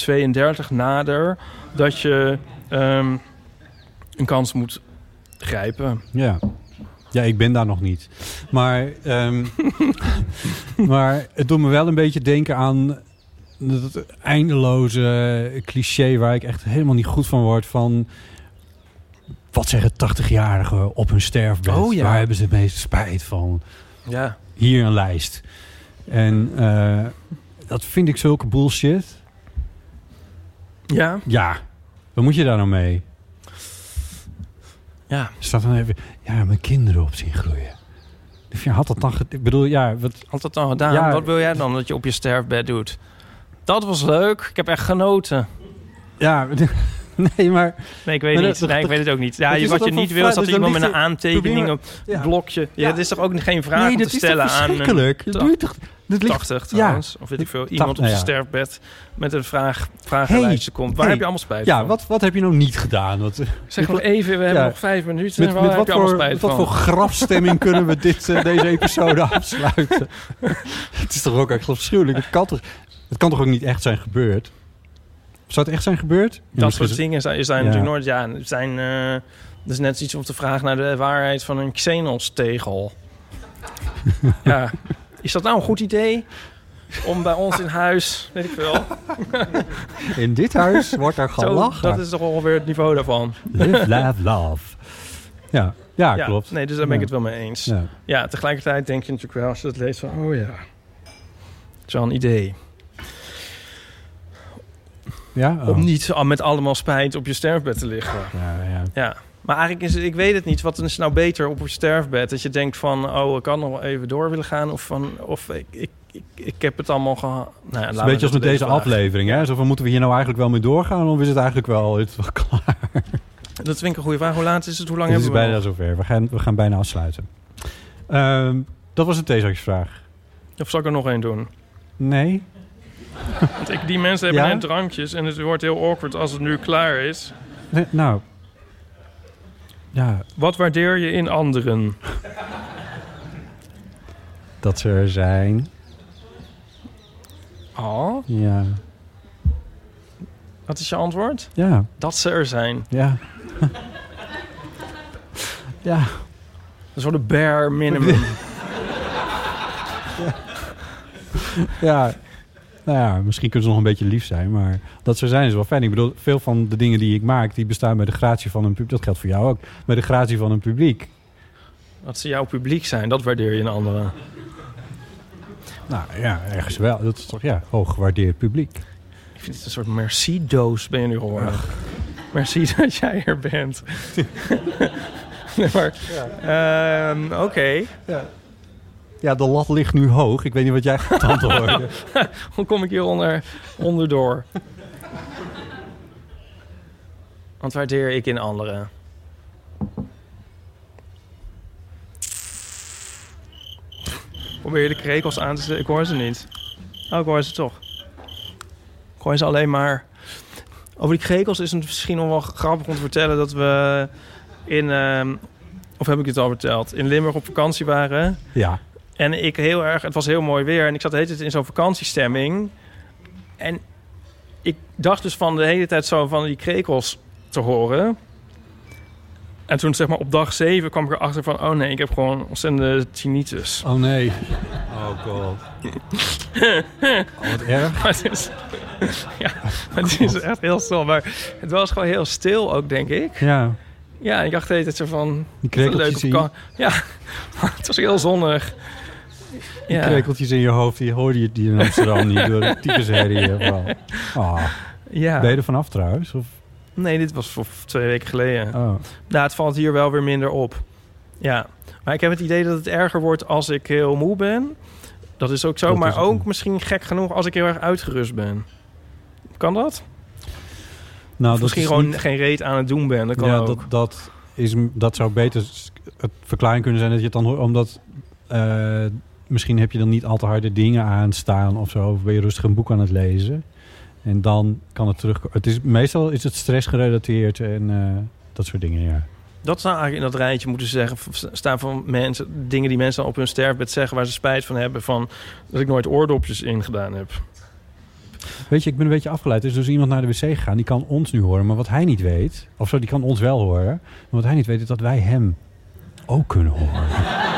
32 nader, dat je ehm, een kans moet grijpen. Ja. Ja, ik ben daar nog niet. Maar, ehm, *laughs* maar het doet me wel een beetje denken aan dat eindeloze cliché waar ik echt helemaal niet goed van word van wat zeggen 80-jarigen op hun sterfbed? Oh ja. Waar hebben ze het meest spijt van? Ja. Hier een lijst. En eh, dat vind ik zulke bullshit. Ja? Ja. Wat moet je daar nou mee? Ja. Staat dan even, ja, mijn kinderen op zien groeien. Dus je had dat dan... Ik bedoel, ja, wat... Had dat dan gedaan? Ja. Wat wil jij dan dat je op je sterfbed doet? Dat was leuk. Ik heb echt genoten. Ja, *laughs* nee, maar... Nee, ik weet Maar niet. dat- Nee, ik dat- weet het ook niet. Ja, dat je, is wat je niet wil is dat dus iemand met een aantekening op ja. blokje... Ja, Ja. Het is toch ook geen vraag Nee, om dat te is toch stellen aan een... verschrikkelijk? Dat doe je toch- ligt- 80 Ja. trouwens. Of weet ik veel. Iemand op nou zijn sterfbed met een vraag, vragenlijstje komt. Waar hey, heb je allemaal spijt Ja, van? wat, wat heb je nou niet gedaan? Wat, Zeg nog even, we hebben nog vijf minuten. Met, met wat, voor, met wat voor grafstemming kunnen we dit, eh, deze episode afsluiten? *laughs* het is toch ook echt afschuwelijk? Het kan toch, het kan toch ook niet echt zijn gebeurd? Zou het echt zijn gebeurd? Ja, Dat soort dingen zijn, zijn Ja. natuurlijk nooit... Ja, zijn... dat is net iets om te vragen naar de waarheid van een Xenos-tegel. *laughs* ja. Is dat nou een goed idee? Om bij ons in huis, weet ik veel. In dit huis wordt er Zo, gelachen. dat is toch ongeveer het niveau daarvan. Live, laugh, love. Ja, ja, klopt. Nee, dus daar ben ik Ja. het wel mee eens. Ja. Ja. tegelijkertijd denk je natuurlijk wel, als je dat leest, van... Oh ja, het is wel een idee. Ja? Oh. Om niet al- met allemaal spijt op je sterfbed te liggen. Ja, ja. Maar eigenlijk is het, ik weet het niet. Wat is nou beter op je sterfbed? Dat je denkt van, oh, ik kan nog even door willen gaan. Of van, of ik, ik, ik, ik heb het allemaal gehad. Nou, ja, Het is een beetje als met deze aflevering. Hè? Zo van, moeten we hier nou eigenlijk wel mee doorgaan? Of is het eigenlijk wel, het is wel *laughs* klaar? Dat vind ik een goede vraag. Hoe laat is het? Hoe lang Het is hebben we bijna nog? zover. We gaan, we gaan bijna afsluiten. Ehm, dat was een theezakjesvraag. Of zal ik er nog één doen? Nee? *laughs* Want ik, die mensen hebben Ja? net drankjes en het wordt heel awkward als het nu klaar is. nee nou. Ja, Wat waardeer je in anderen? dat ze er zijn. Oh, Ja. wat is je antwoord? Ja. Dat ze er zijn. Ja. *laughs* ja. Dat is wel de bare minimum. *laughs* Ja. Nou ja, misschien kunnen ze nog een beetje lief zijn, maar dat ze zijn is wel fijn. Ik bedoel, veel van de dingen die ik maak, die bestaan bij de gratie van een publiek. Dat geldt voor jou ook. Bij de gratie van een publiek. Dat ze jouw publiek zijn, dat waardeer je in anderen. Nou ja, ergens wel. Dat is toch ja, hoog gewaardeerd publiek. Ik vind het een soort merci-doos ben je nu geworden. Merci dat jij er bent. *laughs* nee, maar, ehm, oké. Ja, de lat ligt nu hoog. Ik weet niet wat jij gaat antwoorden. *laughs* Hoe kom ik hier onder, onderdoor? Wat waardeer ik in anderen? Probeer je de krekels aan te zetten? Ik hoor ze niet. Oh, ik hoor ze toch. Ik hoor ze alleen maar... Over die krekels is het misschien nog wel grappig om te vertellen... dat we in... ehm, of heb ik het al verteld? In Limburg op vakantie waren... ja. En ik heel erg, het was heel mooi weer en ik zat de hele tijd in zo'n vakantiestemming. En ik dacht dus van de hele tijd zo van die krekels te horen. En toen zeg maar op dag 7 kwam ik erachter van... oh nee, ik heb gewoon ontzettende tinnitus. Oh nee. Oh god. *laughs* Oh, wat erg. Maar het is, ja, maar het is echt heel stil. Maar het was gewoon heel stil ook, denk ik. Ja. Ja, ik dacht de hele tijd zo van... Die krekeltjes vaka- Ja, *laughs* het was heel zonnig. Ja. krekeltjes in je hoofd, die hoorde je die in Amsterdam niet door de tyfusherrie. vooral. Ah. Ja. Ben je er vanaf trouwens? Of? Nee, dit was voor twee weken geleden. Oh. Nou, het valt hier wel weer minder op. Ja, maar ik heb het idee dat het erger wordt als ik heel moe ben. Dat is ook zo, Dat maar ook misschien gek genoeg als ik heel erg uitgerust ben. Kan dat? Nou, dat misschien is gewoon niet- geen reet aan het doen ben. Dat kan ja, ook. dat, dat, is, dat zou beter het verklaring kunnen zijn dat je het dan hoort. Omdat eh, misschien heb je dan niet al te harde dingen aanstaan of zo. Of ben je rustig een boek aan het lezen. En dan kan het terug. Het is, meestal is het stressgerelateerd en eh, dat soort dingen, ja. Dat zou eigenlijk in dat rijtje moeten zeggen, staan van mensen, dingen die mensen op hun sterfbed zeggen waar ze spijt van hebben. Van dat ik nooit oordopjes in gedaan heb. Weet je, ik ben een beetje afgeleid. Er is dus iemand naar de wc gegaan. Die kan ons nu horen. Maar wat hij niet weet... Of zo, die kan ons wel horen. Maar wat hij niet weet is dat wij hem ook kunnen horen.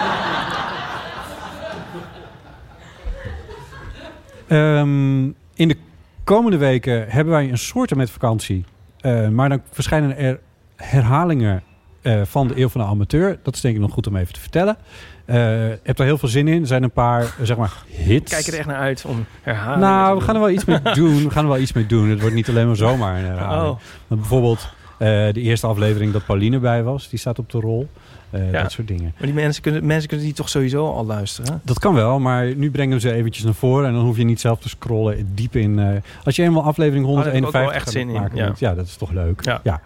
Ehm, in de komende weken hebben wij een soort met vakantie. Eh, maar dan verschijnen er herhalingen eh, van de Eeuw van de Amateur. Dat is denk ik nog goed om even te vertellen. Eh heb er heel veel zin in. Er zijn een paar, zeg maar, hits. Kijk er echt naar uit om herhaling Nou, we gaan er wel iets mee *laughs* doen. We gaan er wel iets mee doen. Het wordt niet alleen maar zomaar een herhaling. Oh. Bijvoorbeeld de eerste aflevering dat Pauline bij was. Die staat op de rol. Eh, Ja. Dat soort dingen. Maar die mensen kunnen, mensen kunnen die toch sowieso al luisteren? Dat kan wel, maar nu brengen we ze eventjes naar voren. En dan hoef je niet zelf te scrollen diep in. eh, als je eenmaal aflevering Oh, daar heb ik ook 151 wel echt gaat zin in, maken, ja. dat is toch leuk. Ja. ja.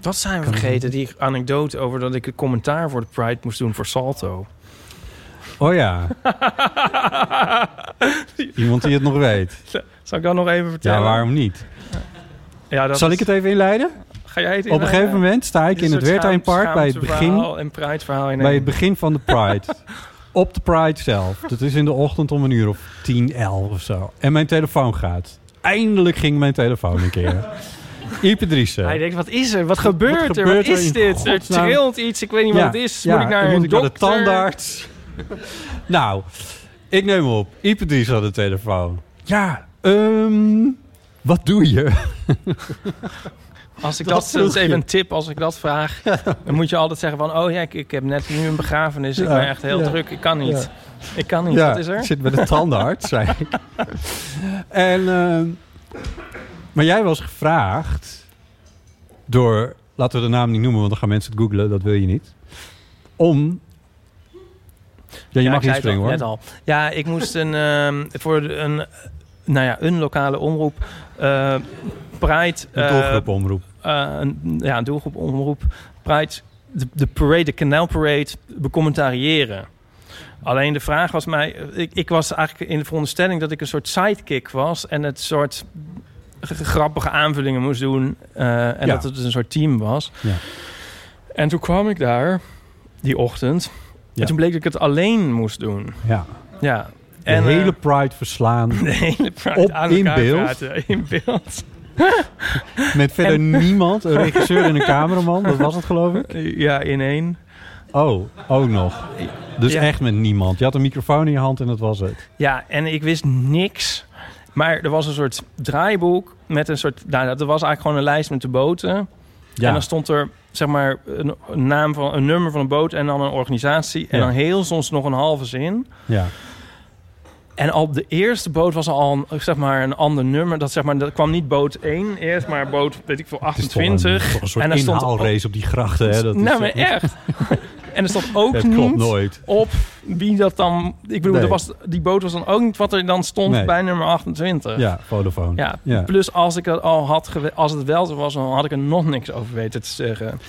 Wat zijn we Kan- vergeten? Die anekdote over dat ik een commentaar voor de Pride moest doen voor Salto. Oh ja. *laughs* Iemand die het nog weet. Zal ik dat nog even vertellen? Ja, waarom niet? Ja, dat Zal ik het even inleiden? Ga jij het Op een gegeven moment sta ik in het Wertheimpark bij het begin... En Pride-verhaal in Bij het begin van de Pride. *laughs* Op de Pride zelf. Dat is in de ochtend om een uur of 10, 11 of zo. En mijn telefoon gaat. Eindelijk ging mijn telefoon een keer. *laughs* Ipe Driessen. Hij denkt, wat is er? Wat gebeurt, wat er? gebeurt Wat er is in dit? Er trilt iets. Ik weet niet Ja, wat het is. ja, moet ik naar een moet ik naar de dokter? tandarts? *laughs* nou, ik neem op. Ipe Driessen aan de telefoon. Ja, ehm, wat doe je? Als ik Dat dat, is even een tip, als ik dat vraag, dan moet je altijd zeggen van, oh ja, ik, ik heb net nu een begrafenis, ik ben echt heel druk, ik kan niet. Ik kan niet, Ja, wat is er? ik zit bij de tandarts, *laughs* zei ik. En, ehm, maar jij was gevraagd door, laten we de naam niet noemen, want dan gaan mensen het googlen, dat wil je niet. Om, ja, je Ja, mag inspringen al, hoor. Net al. Ja, ik moest een, ehm, voor een, nou ja, een lokale omroep, eh Pride... Een eh, doelgroepomroep. eh, een, ja, een doelgroep omroep. Pride, de, de parade, de Canal Parade, becommentariëren. Alleen de vraag was mij... Ik, ik was eigenlijk in de veronderstelling dat ik een soort sidekick was... en het soort grappige aanvullingen moest doen. eh, en Ja. dat het dus een soort team was. Ja. En toen kwam ik daar, die ochtend... Ja. En toen bleek dat ik het alleen moest doen. Ja. Ja. De En, eh, hele Pride verslaan. *laughs* de hele Pride Op- aan in beeld? praten, in beeld. Met verder En- niemand, een regisseur en een cameraman. Dat was het geloof ik. Ja, in één. Oh, ook nog. Dus Ja. echt met niemand. Je had een microfoon in je hand en dat was het. Ja, en ik wist niks. Maar er was een soort draaiboek met een soort... Nou, dat was eigenlijk gewoon een lijst met de boten. Ja. En dan stond er, zeg maar, een, een naam van een nummer van een boot en dan een organisatie. En Ja. dan heel soms nog een halve zin. Ja. En op de eerste boot was al een, zeg maar, een ander nummer. Dat, zeg maar, dat kwam niet boot 1 eerst, maar boot, weet ik veel, Het is toch een, 28. toch een soort en er stond inhaalrace op die grachten. Hè? Dat is nou, maar toch- echt. *laughs* en er stond ook klopt niet nooit. op wie dat dan... Ik bedoel, Nee. er was, die boot was dan ook niet wat er dan stond Nee. bij nummer 28. Ja, Vodafone. Ja, Ja. plus als ik het al had als het wel zo was, dan had ik er nog niks over weten te zeggen.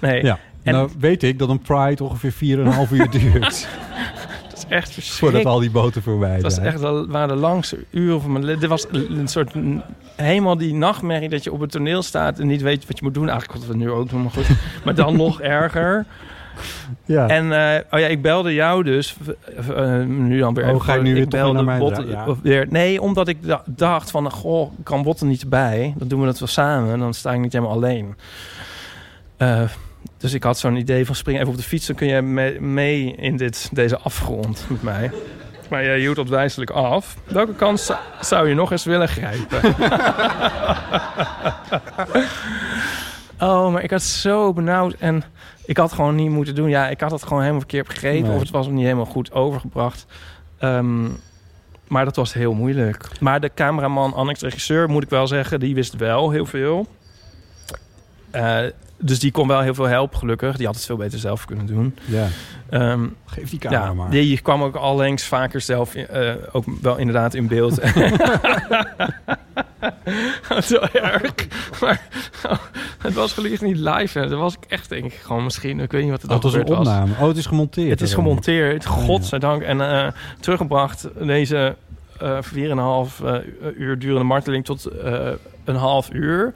Nee, Ja. En- nou weet ik dat een Pride ongeveer 4,5 uur *laughs* duurt. Echt voordat verschrikkelijk. al die boten voorbij Het was echt wel, waren de langste uren van mijn leven. Dit was een soort helemaal die nachtmerrie dat je op het toneel staat en niet weet wat je moet doen. Eigenlijk wat we nu ook doen, maar goed. *laughs* Maar dan nog erger. Ja. En eh, oh ja, ik belde jou dus eh, nu dan weer. Oh, even ga je nu weer belde naar mij Botten ja. of weer. Nee, omdat ik da- dacht van, goh, kan Botten niet bij? Dan doen we dat wel samen. Dan sta ik niet helemaal alleen. Eh, dus ik had zo'n idee van spring even op de fiets. Dan kun je me- mee in dit, deze afgrond met mij. Maar jij hield dat wijselijk af. Welke kans zou- je nog eens willen grijpen? *laughs* oh, maar ik had zo benauwd. En ik had gewoon niet moeten doen. Ja, ik had het gewoon helemaal verkeerd begrepen. Nee. Of het was niet helemaal goed overgebracht. Ehm, maar dat was heel moeilijk. Maar de cameraman, Annex regisseur, moet ik wel zeggen... die wist wel heel veel. Eh, dus die kon wel heel veel helpen, gelukkig. Die had het veel beter zelf kunnen doen. Ja. Ehm, Geef die camera ja, maar. Die kwam ook allengs vaker zelf eh, ook wel inderdaad in beeld. *laughs* Zo erg. Maar oh, het was gelukkig niet live. Hè. Dat was ik echt denk ik gewoon misschien. Ik weet niet wat Oh, het was een gebeurd was. opname. Oh, het is gemonteerd. Het is daarom. gemonteerd, godzijdank. En eh, teruggebracht deze eh 4,5 eh, uur durende marteling tot een half uur.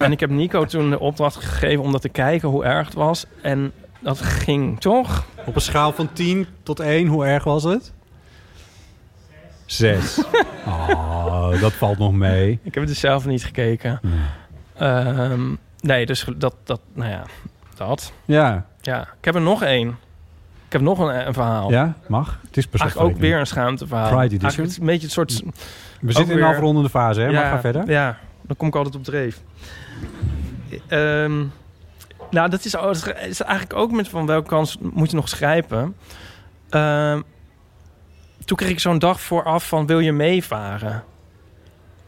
En ik heb Nico toen de opdracht gegeven om dat te kijken hoe erg het was. En dat ging toch? Op een schaal van 10 tot 1, hoe erg was het? 6. *laughs* Oh, dat valt nog mee. Ik heb het dus zelf niet gekeken. Ehm, nee, dus dat, dat, nou ja, dat. Ja. Ja, ik heb er nog één. Ik heb nog een, een verhaal. Ja, mag. Het is Eigenlijk ook weer een schaamteverhaal. Pride edition. Eigenlijk een beetje het soort... We zitten in de weer- afrondende fase, hè? Maar ga verder. Ja, dan kom ik altijd op dreef. Ehm, nou, dat is, dat is eigenlijk ook met van welke kans moet je nog schrijven. Ehm, toen kreeg ik zo'n dag vooraf van wil je meevaren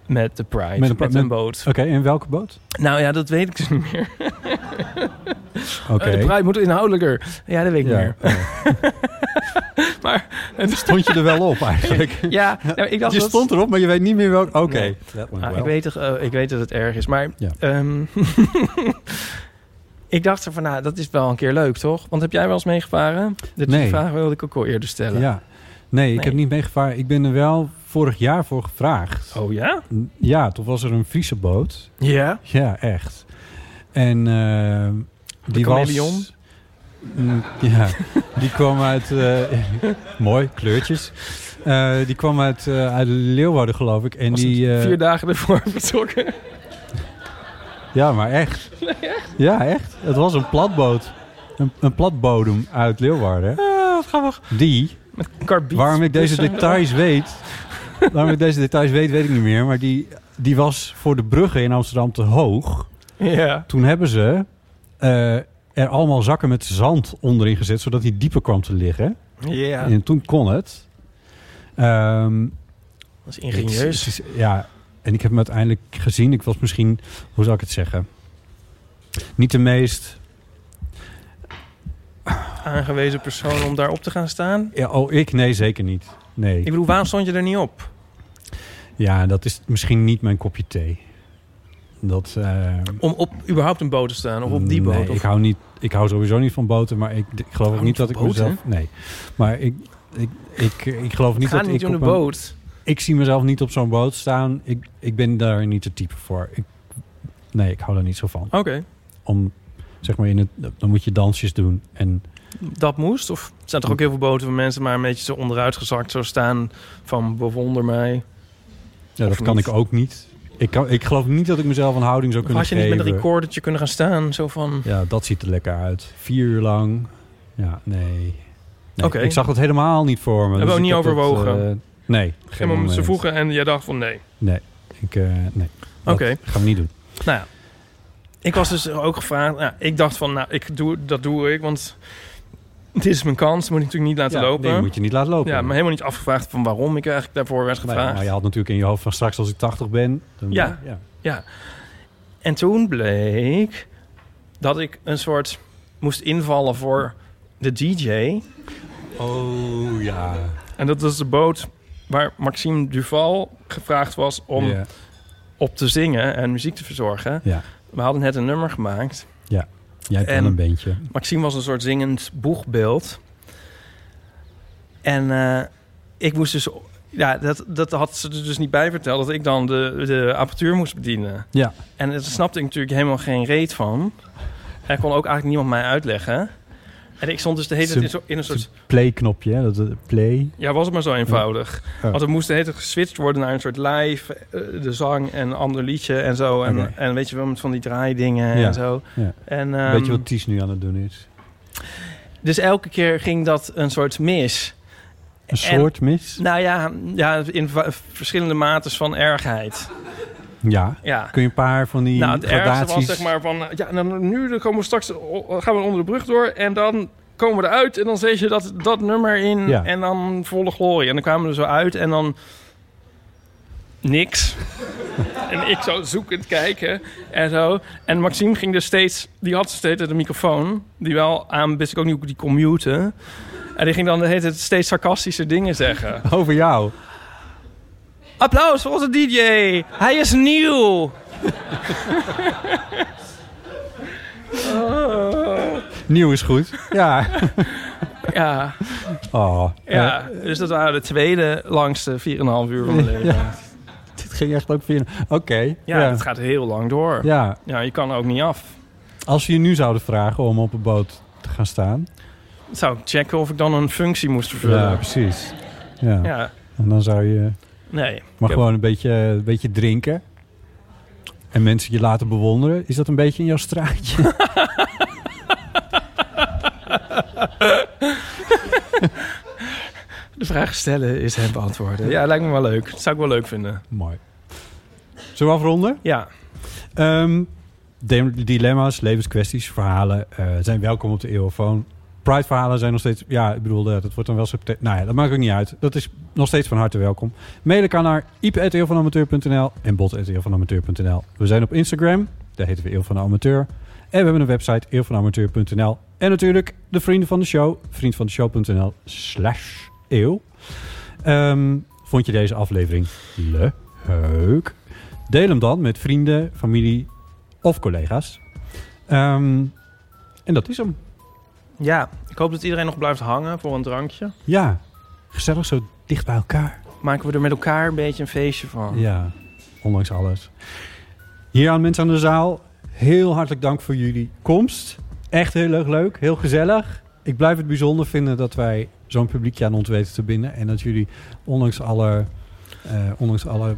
met de Pride, met Met een, boot. Oké, in welke boot? Nou ja, dat weet ik dus niet meer. *laughs* *laughs* Oké. Eh, de moet inhoudelijker. Ja, dat weet ik Ja, niet meer. *laughs* maar Stond je er wel op eigenlijk? *laughs* Ja, nou, ik dacht je dat- stond erop, maar je weet niet meer welk. Oké. Nee. Ah, ik, weet eh, ik weet dat het erg is, maar... Ja. ehm, ik dacht er van, nou, dat is wel een keer leuk, toch? Want heb jij wel eens meegevaren? Dit Nee. die vraag wilde ik ook al eerder stellen. Ja. Nee, ik heb niet meegevaren. Ik ben er wel vorig jaar voor gevraagd. Oh ja? Ja, toen was er een Friese boot. Ja? Ja, echt. En eh, die was... Mm, Ja, die kwam uit... eh, *laughs* mooi, kleurtjes. Eh, die kwam uit, uit Leeuwarden, geloof ik. En Was die, vier dagen ervoor *laughs* vertrokken. Ja, maar echt. Ja, echt. Het was een platboot. Een, een platbodem uit Leeuwarden. Ah, wat grappig. Die, Met karbiet. waarom ik deze details weet... waarom ik deze details weet, weet ik niet meer. Maar die, die was voor de bruggen in Amsterdam te hoog. Ja. Toen hebben ze eh, er allemaal zakken met zand onderin gezet... zodat hij dieper kwam te liggen. Ja. En toen kon het. Ehm, Dat is ingenieus. het is- ja, en ik heb hem uiteindelijk gezien. Ik was misschien, hoe zou ik het zeggen? Niet de meest... Aangewezen persoon om daarop te gaan staan. Ja, oh, ik? Nee, zeker niet. Nee. Ik bedoel, waarom stond je er niet op? Ja, dat is misschien niet mijn kopje thee. Dat, eh, Om op überhaupt een boot te staan? Of op die boot? Nee, Of- ik hou, niet, ik hou sowieso niet van boten, maar ik, ik geloof ook niet dat ik van boten? mezelf... Nee, maar ik, ik, ik, ik geloof niet Ga dat niet ik op een- boot. Ik zie mezelf niet op zo'n boot staan. Ik, ik ben daar niet de type voor. Ik, nee, ik hou daar niet zo van. Oké. Om, zeg maar, in het, dan moet je dansjes doen. En Dat moest? Of er zijn toch ook heel veel boten waar mensen maar een beetje zo onderuit gezakt zo staan van bewonder mij. ja, dat kan niet? ik ook niet. Ik, kan, ik geloof niet dat ik mezelf een houding zou kunnen had je niet geven. met een recordertje kunnen gaan staan? Zo van... Ja, dat ziet er lekker uit. Vier uur lang. Ja, nee. nee Oké. Ik zag het helemaal niet voor me. Hebben we Dus ook niet dat, overwogen? eh, nee, geen moment ze vroegen en jij dacht van nee. Nee, ik, eh, nee. Dat Oké. gaan we niet doen. Nou ja. Ik was dus ook gevraagd. Nou, ik dacht van, nou, ik doe, dat doe ik, want *laughs* dit is mijn kans. Moet ik natuurlijk niet laten Ja, lopen. nee, moet je niet laten lopen. Ja, maar helemaal niet afgevraagd van waarom ik eigenlijk daarvoor werd Nou gevraagd. maar je had natuurlijk in je hoofd van straks als ik 80 ben. Dan, Ja. ja. Ja. En toen bleek dat ik een soort moest invallen voor de DJ. Oh ja. En dat was de boot waar Maxime Duval gevraagd was om op te zingen en muziek te verzorgen. Ja. We hadden net een nummer gemaakt. Ja. Jij kan En- een beentje. Maxime was een soort zingend boegbeeld. En eh, ik moest dus... Ja, dat, dat had ze er dus niet bij verteld... dat ik dan de, de apparatuur moest bedienen. Ja. En daar snapte ik natuurlijk helemaal geen reet van. En kon ook eigenlijk niemand mij uitleggen. En ik stond dus de hele tijd in, zo- in een soort... Play-knopje? Dat, eh, play. Ja, was het maar zo eenvoudig. Ja. Want er moest de hele geswitcht worden naar een soort live... eh, de zang en een ander liedje en zo. En, en weet je wel, met van die draaidingen Ja. en zo. Ja. En, Weet je ehm, wat Ties nu aan het doen is? Dus elke keer ging dat een soort mis. Een En- soort mis? Nou ja, ja in verschillende mates van ergheid. Ja. Ja. Kun je een paar van die nou, het gradaties... was zeg maar van... Ja, en dan, nu dan komen we straks gaan we onder de brug door... en dan komen we eruit en dan zet je dat, dat nummer in... Ja. en dan volle glorie. En dan kwamen we er zo uit en dan... Niks. *laughs* en ik zo zoekend kijken en zo. En Maxime ging dus steeds... Die had steeds de microfoon. Die wel aan... Wist ik ook niet hoe die kon muten. En die ging dan de hele tijd steeds sarcastische dingen zeggen. *laughs* Over jou. Applaus voor onze DJ. Hij is nieuw. Oh. Nieuw is goed. Ja. Ja, Oh. ja. dus dat waren de tweede langste 4,5 uur van mijn leven. Ja. Dit ging echt ook via... Oké. ja. het gaat heel lang door. Ja. Ja. je kan er ook niet af. Als we je nu zouden vragen om op een boot te gaan staan... Zou ik checken of ik dan een functie moest vervullen. Ja, precies. Ja. Ja. En dan zou je Nee. ik maar heb- gewoon een beetje, een beetje drinken. En mensen je laten bewonderen. Is dat een beetje in jouw straatje? *laughs* De vraag stellen is het beantwoorden. Ja, lijkt me wel leuk. Dat zou ik wel leuk vinden. Mooi. Zullen we afronden? Ja. Ehm, dilemma's, levenskwesties, verhalen eh, zijn welkom op de eeuwfoon. Pride-verhalen zijn nog steeds... Ja, ik bedoel, eh, dat wordt dan wel... Nou ja, dat maakt ook niet uit. Dat is nog steeds van harte welkom. Mailen kan naar iep.eeuwvanamateur.nl en bot.eeuwvanamateur.nl. We zijn op Instagram. Daar heten we Eeuw van Amateur. En we hebben een website, eeuwvanamateur.nl. En natuurlijk de vrienden van de show. Vriendvandeshow.nl slash eeuw. Ehm, vond je deze aflevering leuk? Deel hem dan met vrienden, familie of collega's. Ehm, en dat is hem. Ja, ik hoop dat iedereen nog blijft hangen voor een drankje. Ja, gezellig zo dicht bij elkaar. Maken we er met elkaar een beetje een feestje van. Ja, ondanks alles. Hier aan mensen aan de zaal, heel hartelijk dank voor jullie komst. echt heel erg leuk, heel gezellig. Ik blijf het bijzonder vinden dat wij zo'n publiekje aan ons weten te binden. En dat jullie, ondanks alle, eh, ondanks alle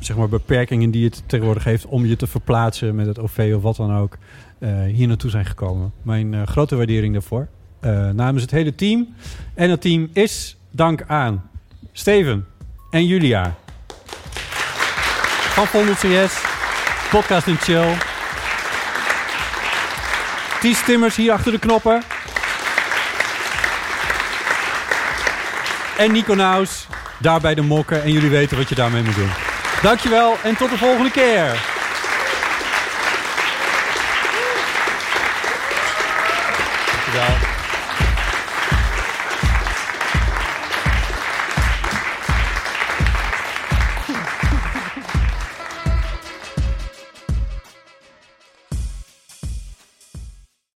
zeg maar, beperkingen die het tegenwoordig heeft... om je te verplaatsen met het OV of wat dan ook, hier naartoe zijn gekomen. Mijn eh, grote waardering daarvoor. Eh, namens het hele team. En dat team is dank aan Steven en Julia. Van Vondel CS, Podcast en Chill. Ties Timmers hier achter de knoppen. En Nico Naus, daar bij de mokken. En jullie weten wat je daarmee moet doen. Dankjewel en tot de volgende keer. Dankjewel.